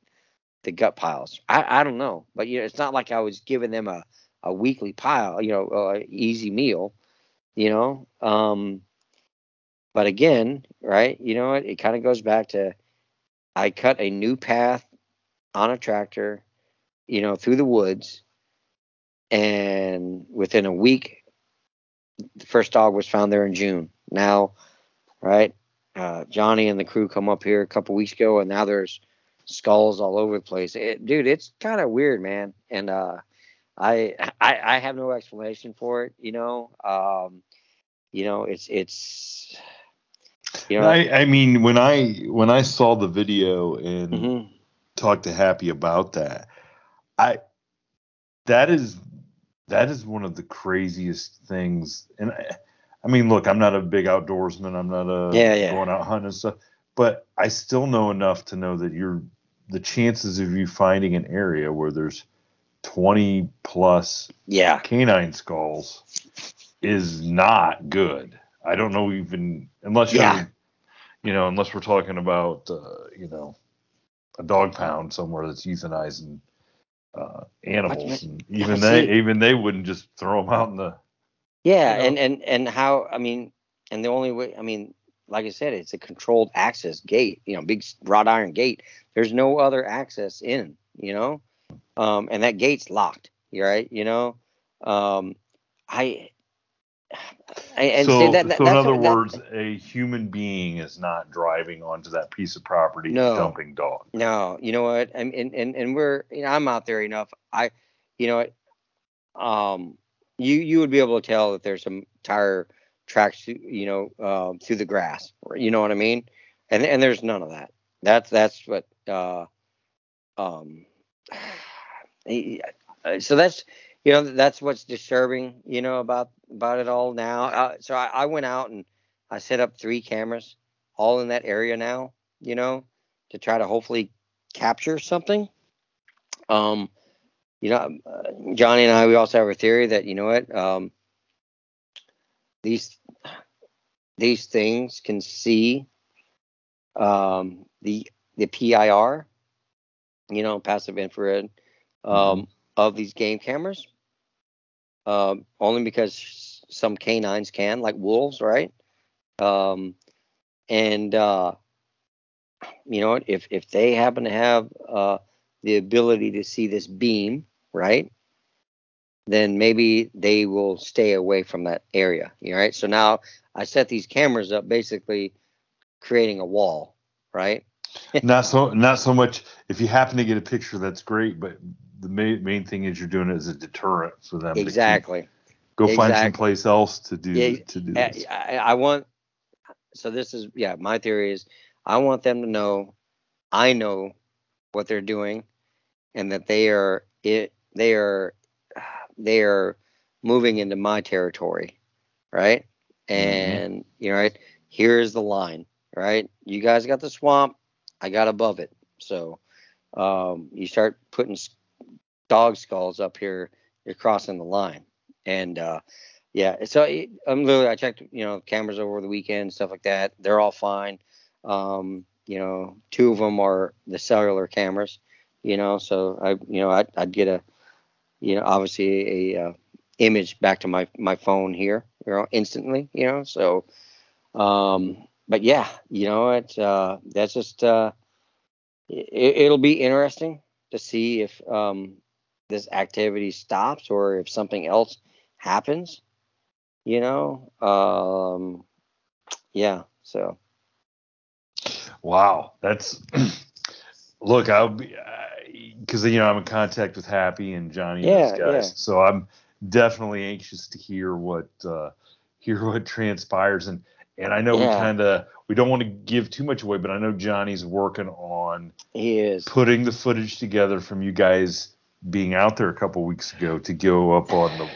the gut piles. I I don't know, but you know, it's not like I was giving them a a weekly pile. You know, a easy meal. You know, um, but again, right? You know, it, it kind of goes back to I cut a new path on a tractor, you know, through the woods. And within a week, the first dog was found there in June. Now, right, uh, Johnny and the crew come up here a couple weeks ago, and now there's skulls all over the place. It, dude, it's kind of weird, man. And uh, I, I I have no explanation for it. You know, um, you know, it's it's. You know, I, I mean, when I when I saw the video and mhm. talked to Happy about that, I that is that is one of the craziest things. And I, I mean, look, I'm not a big outdoorsman. I'm not a Yeah, yeah. going out hunting and stuff, but I still know enough to know that you're the chances of you finding an area where there's 20 plus Yeah, canine skulls is not good. I don't know even unless Yeah. you know, unless we're talking about, uh, you know, a dog pound somewhere that's euthanizing uh, animals, and even they, even they wouldn't just throw them out in the. yeah, You know? and and and how? I mean, and the only way, I mean, like I said, it's a controlled access gate. You know, big wrought iron gate. There's no other access in. You know, um, and that gate's locked. right? You know, um, I. I and so, that, that so in other what- that- words, a human being is not driving onto that piece of property No. dumping dog. No, you know what? And and and, and we're you know I'm out there enough. I, you know? Um, you you would be able to tell that there's some tire tracks, you know, um, through the grass. You know what I mean? And and there's none of that. That's that's what. Uh, um, so that's you know that's what's disturbing. You know about about it all now. Uh, so I, I went out and I set up three cameras all in that area now. You know to try to hopefully capture something. Um, you know, uh, Johnny and I, we also have a theory that you know what, um, these these things can see um, the the PIR, you know, passive infrared, um, of these game cameras. Um, only because some canines can, like wolves, right? Um, and uh, you know if if they happen to have uh, the ability to see this beam, right, then maybe they will stay away from that area. You know, right? So now I set these cameras up, basically creating a wall, right? not so not so much if you happen to get a picture that's great but the main, main thing is you're doing it as a deterrent for them keep- Exactly. go find Exactly. someplace else to do Yeah, to do this. I, I want. So this is yeah. My theory is I want them to know I know what they're doing, and that they are it. They are they are moving into my territory, right? And you know, right here's the line, right? You guys got the swamp, I got above it. So um, you start putting dog skulls up here, you're crossing the line, and uh, yeah, so it, I'm literally I checked, you know, cameras over the weekend, stuff like that. They're all fine. Um, you know, two of them are the cellular cameras. You know, so I, you know, I'd, I'd get a, you know, obviously a uh, image back to my my phone here, you know, instantly. You know, so, um, but yeah, you know, it uh, that's just uh, it, it'll be interesting to see if um, this activity stops or if something else happens you know um yeah so Wow, that's look. I'll be because you know I'm in contact with Happy and Johnny and Yeah, those guys, yeah. so I'm definitely anxious to hear what uh, hear what transpires. And and I know we kind of we don't want to give too much away, but I know Johnny's working on he is putting the footage together from you guys being out there a couple weeks ago to go up on the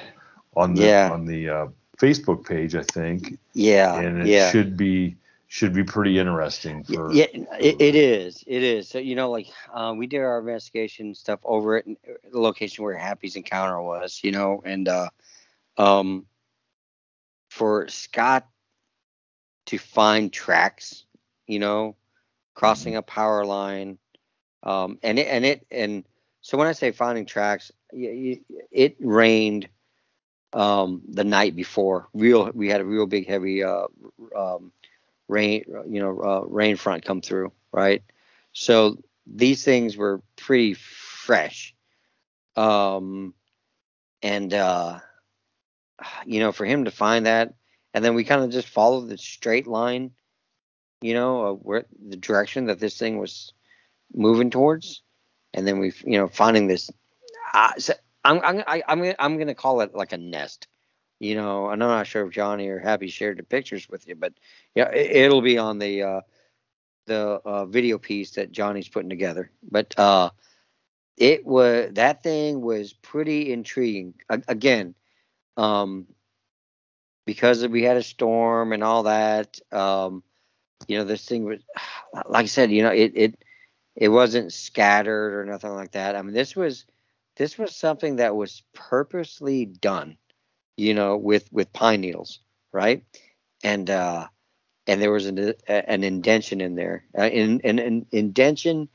on the Yeah. on the uh, Facebook page, I think, yeah and it yeah. should be should be pretty interesting for yeah it, it is it is. So you know like uh, we did our investigation stuff over at the location where happy's encounter was you know and uh um for scott to find tracks you know crossing a power line um and it and it and so when i say finding tracks it rained um the night before. Real we had a real big heavy uh um rain you know uh, rain front come through right? So these things were pretty fresh. Um and uh you know for him to find that and then we kind of just followed the straight line you know uh, where the direction that this thing was moving towards, and then we you know finding this. Uh, so I'm I'm I, I'm gonna, I'm gonna call it like a nest. You know, and I'm not sure if Johnny or Happy shared the pictures with you, but yeah, it, will be on the uh, the uh, video piece that Johnny's putting together. But uh, it was that thing was pretty intriguing. Again, um, because we had a storm and all that. Um, you know, this thing was, like I said, you know, it it it wasn't scattered or nothing like that. I mean, this was this was something that was purposely done, you know, with with pine needles, right? And uh, and there was an an indention in there, uh, in an, an indention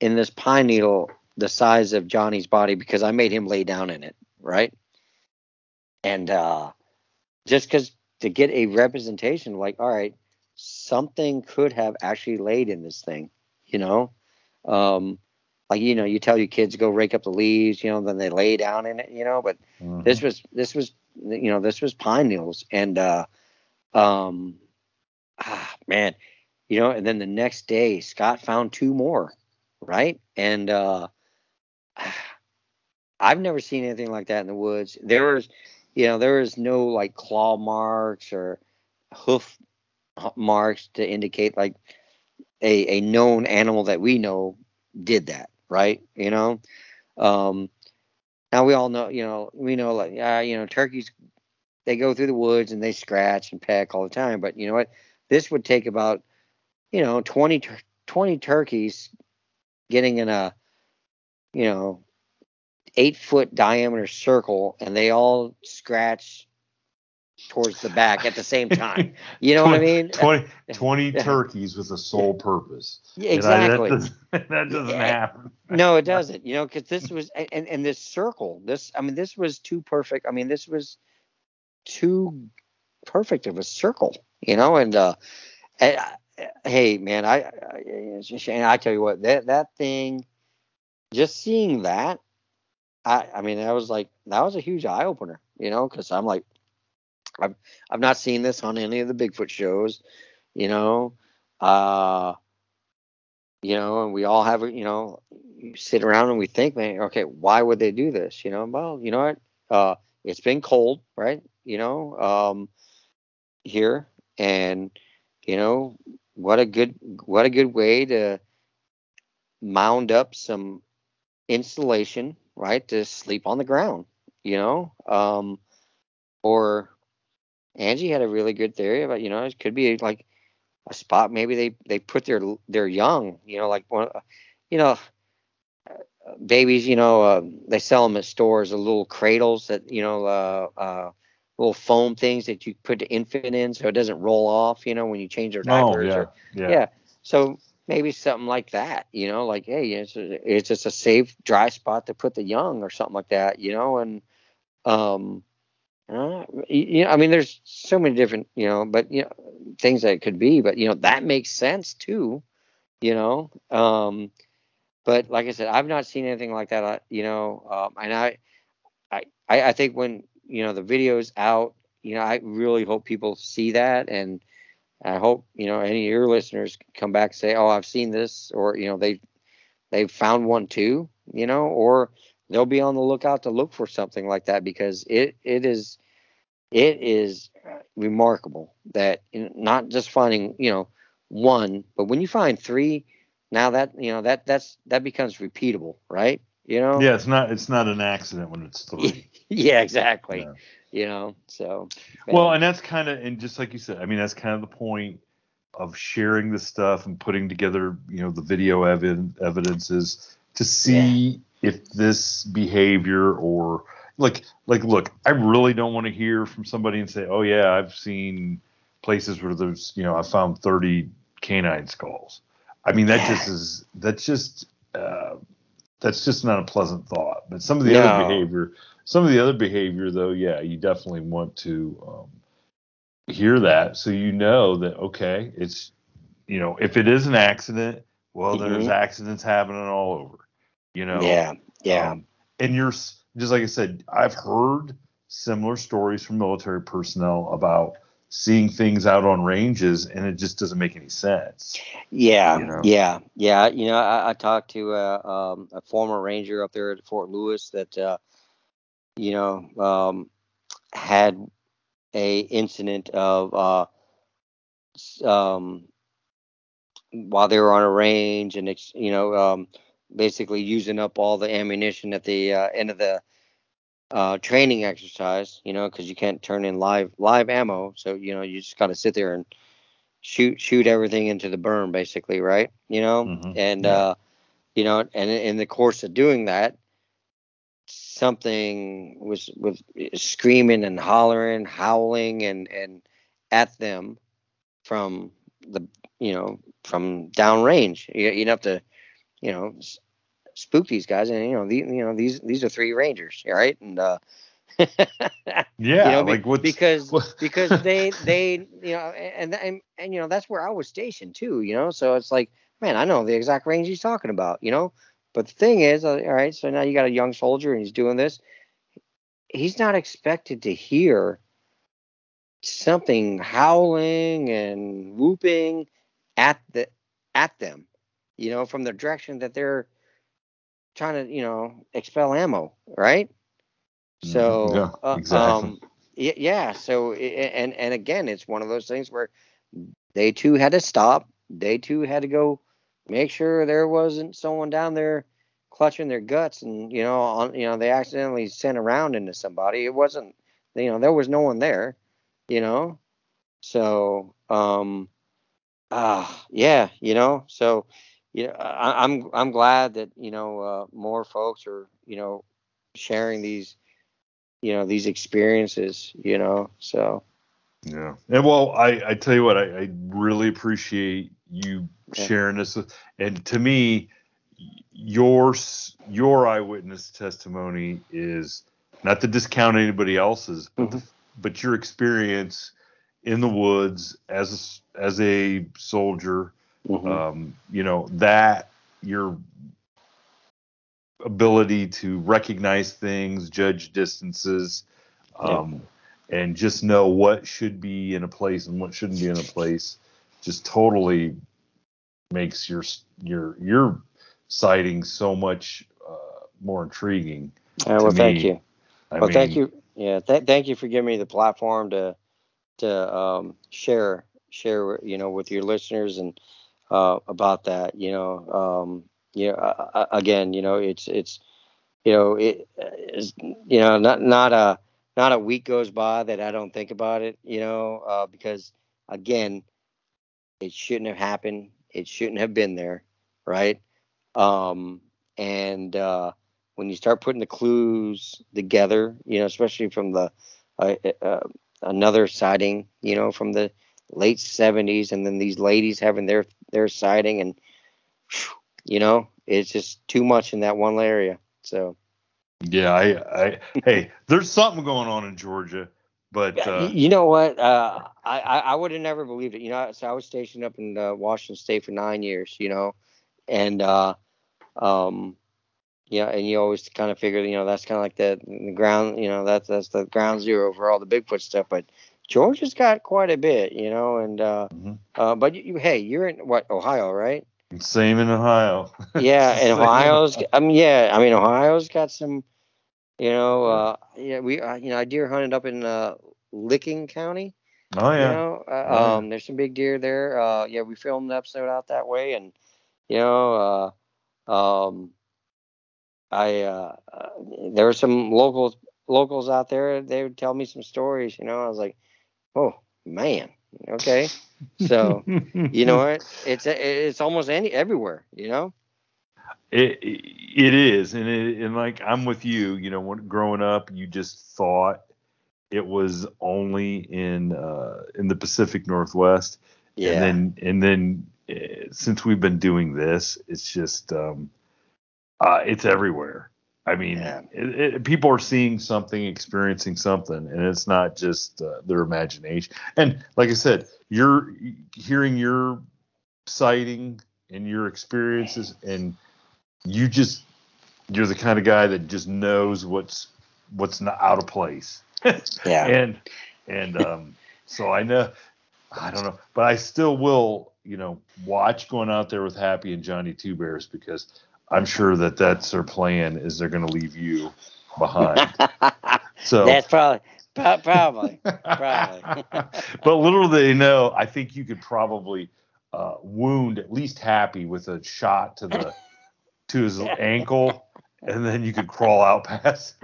in this pine needle the size of Johnny's body because I made him lay down in it, right? And uh, just because to get a representation, like, all right, something could have actually laid in this thing, you know, um, like you know, you tell your kids go rake up the leaves, you know, then they lay down in it, you know. But mm-hmm. this was this was you know this was pine needles, and uh, um, ah, man, you know, and then the next day Scott found two more, right? And uh, I've never seen anything like that in the woods. There was, you know, there was no like claw marks or hoof marks to indicate like a, a known animal that we know did that, right? You know, um, now we all know, you know, we know like, yeah, you know, turkeys, they go through the woods and they scratch and peck all the time. But you know what? This would take about, you know, 20, 20 turkeys getting in a, you know, eight foot diameter circle and they all scratch towards the back at the same time. You know 20, what I mean? 20, 20 turkeys with a sole purpose. exactly. You know, that doesn't, that doesn't yeah. happen. no, it doesn't. You know, because this was and and this circle, this I mean, this was too perfect. I mean, this was too perfect of a circle. You know, and uh, and, uh, hey man, I, I I tell you what that that thing, just seeing that I, I mean, that was like that was a huge eye opener, you know, because I'm like, I've I've not seen this on any of the Bigfoot shows, you know, uh, you know, and we all have, you know, sit around and we think, man, okay, why would they do this? You know, well, you know what, uh, it's been cold, right? You know, um, here, and you know, what a good what a good way to mound up some insulation right? To sleep on the ground, you know? Um, or Angie had a really good theory about, you know, it could be like a spot. Maybe they, they put their, their young, you know, like one, you know, babies, you know, uh, they sell them at stores, the little cradles that, you know, uh, uh, little foam things that you put the infant in so it doesn't roll off, you know, when you change their diapers. Oh, yeah, or, yeah. yeah. So maybe something like that, you know, like hey, it's it's just a safe dry spot to put the young or something like that, you know, and um, uh, you know, I mean, there's so many different, you know, but you know, things that it could be, but you know, that makes sense too, you know. Um, but like I said, I've not seen anything like that, uh, you know, um, and I, I, I think when you know the video's out, you know, I really hope people see that and I hope you know any of your listeners come back and say, "Oh, I've seen this," or you know they they've found one too, you know, or they'll be on the lookout to look for something like that because it it is it is remarkable that not just finding you know one, but when you find three, now that you know that that's that becomes repeatable, right? You know. Yeah, it's not it's not an accident when it's three. yeah, exactly. Yeah you know so man. well and that's kind of and just like you said i mean that's kind of the point of sharing the stuff and putting together you know the video ev- evidences to see yeah. If this behavior or like like look i really don't want to hear from somebody and say oh yeah i've seen places where there's you know i found 30 canine skulls i mean that just is that's just uh, that's just not a pleasant thought but some of the no. other behavior some of the other behavior, though, yeah, you definitely want to um, hear that so you know that okay, it's you know if it is an accident, well, mm-hmm. there's accidents happening all over. You know. Yeah. Yeah. Um, and you're just like I said, I've heard similar stories from military personnel about seeing things out on ranges, and it just doesn't make any sense. Yeah, you know? yeah, yeah. You know, I, I talked to a, um, a, former ranger up there at Fort Lewis that, uh, you know, um, had a incident of uh, um, while they were on a range and it's you know um, basically using up all the ammunition at the uh, end of the uh, training exercise you know because you can't turn in live live ammo so you know you just got to sit there and shoot shoot everything into the berm basically right you know mm-hmm. and yeah. uh you know and in the course of doing that something was was screaming and hollering howling and and at them from the you know from downrange. You, you'd have to you know spook these guys, and you know the, you know these these are three rangers, right? And uh, yeah, you know, like what's, because what? because they they you know and, and and you know that's where I was stationed too, you know. So it's like, man, I know the exact range he's talking about, you know. But the thing is, uh, all right, so now you got a young soldier and he's doing this. He's not expected to hear something howling and whooping at the at them, you know, from the direction that they're trying to, you know, expel ammo, right? So, mm-hmm. yeah, uh, exactly. um, yeah. So, and and again, it's one of those things where they too had to stop. They too had to go make sure there wasn't someone down there clutching their guts, and you know, on, you know, they accidentally sent a round into somebody. It wasn't, you know, there was no one there you know. So, um, ah, uh, yeah, you know. So, you know, I, am I'm, I'm glad that you know uh, more folks are you know sharing these you know these experiences. You know, so. Yeah, and well, I I tell you what, I, I really appreciate you yeah. sharing this, and to me, your your eyewitness testimony is not to discount anybody else's, but mm-hmm but your experience in the woods as a, as a soldier, mm-hmm. um, you know that your ability to recognize things, judge distances, um, yeah. and just know what should be in a place and what shouldn't be in a place, just totally makes your your your sighting so much uh, more intriguing. Uh, well, me. thank you. I well, mean, thank you. Yeah, th- thank you for giving me the platform to to um, share share you know with your listeners and uh, about that. You know, um, you know, uh, again, you know, it's it's you know it is you know not not a not a week goes by that I don't think about it. You know, uh, because again, it shouldn't have happened. It shouldn't have been there, right? Um, and uh, when you start putting the clues together, you know, especially from the uh, uh, another sighting, you know, from the late 70s, and then these ladies having their their sighting, and you know, it's just too much in that one area. So. Yeah, I, I hey, there's something going on in Georgia, but uh, you know what? Uh, I I would have never believed it. You know, so I was stationed up in uh, Washington State for nine years. You know, and uh, um, yeah, and you always kind of figure, you know, that's kind of like the, the ground, you know, that's that's the ground zero for all the Bigfoot stuff. But Georgia's got quite a bit, you know, and uh, mm-hmm. uh but you, hey, you're in what Ohio, right? Same in Ohio. yeah, and Ohio's, I mean, yeah, I mean, Ohio's got some, you know, uh, yeah, we, uh, you know, I deer hunted up in uh, Licking County. Oh yeah. You know, uh, oh, um, there's some big deer there. Uh, yeah, we filmed an episode out that way, and you know, uh, um, I uh, uh, there were some locals locals out there. They would tell me some stories. You know, I was like, oh man, okay. So you know what? It's it's almost any everywhere. You know. It it is, and it, and like I'm with you. You know, when growing up, you just thought it was only in uh, in the Pacific Northwest. Yeah. And then and then uh, since we've been doing this, it's just um, uh, it's everywhere. I mean, it, it, people are seeing something, experiencing something, and it's not just uh, their imagination. And like I said, you're hearing your sighting and your experiences, and you just you're the kind of guy that just knows what's what's not out of place. yeah. And and um, so I know, I don't know, but I still will, you know, watch going out there with Happy and Johnny Two Bears because I'm sure that that's their plan is they're going to leave you behind. so that's probably probably probably. but little do they know, I think you could probably uh, wound at least Happy with a shot to the to his ankle, and then you could crawl out past.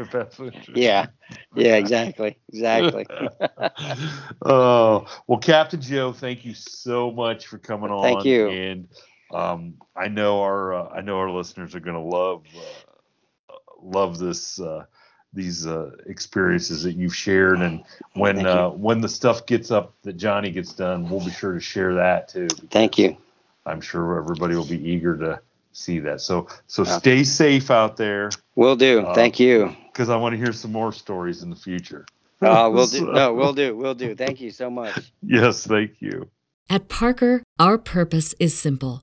yeah, yeah, exactly, exactly. oh well, Captain Joe, thank you so much for coming on. Thank you. And um, I know our uh, I know our listeners are going to love uh, love this. Uh, these uh, experiences that you've shared. And when uh, when the stuff gets up that Johnny gets done, we'll be sure to share that too. Thank you. I'm sure everybody will be eager to see that. So so stay safe out there. We'll do. Uh, Thank you. Because I want to hear some more stories in the future. Uh, we'll do. No, we'll do. We'll do. Thank you so much. yes, thank you. At Parker, our purpose is simple.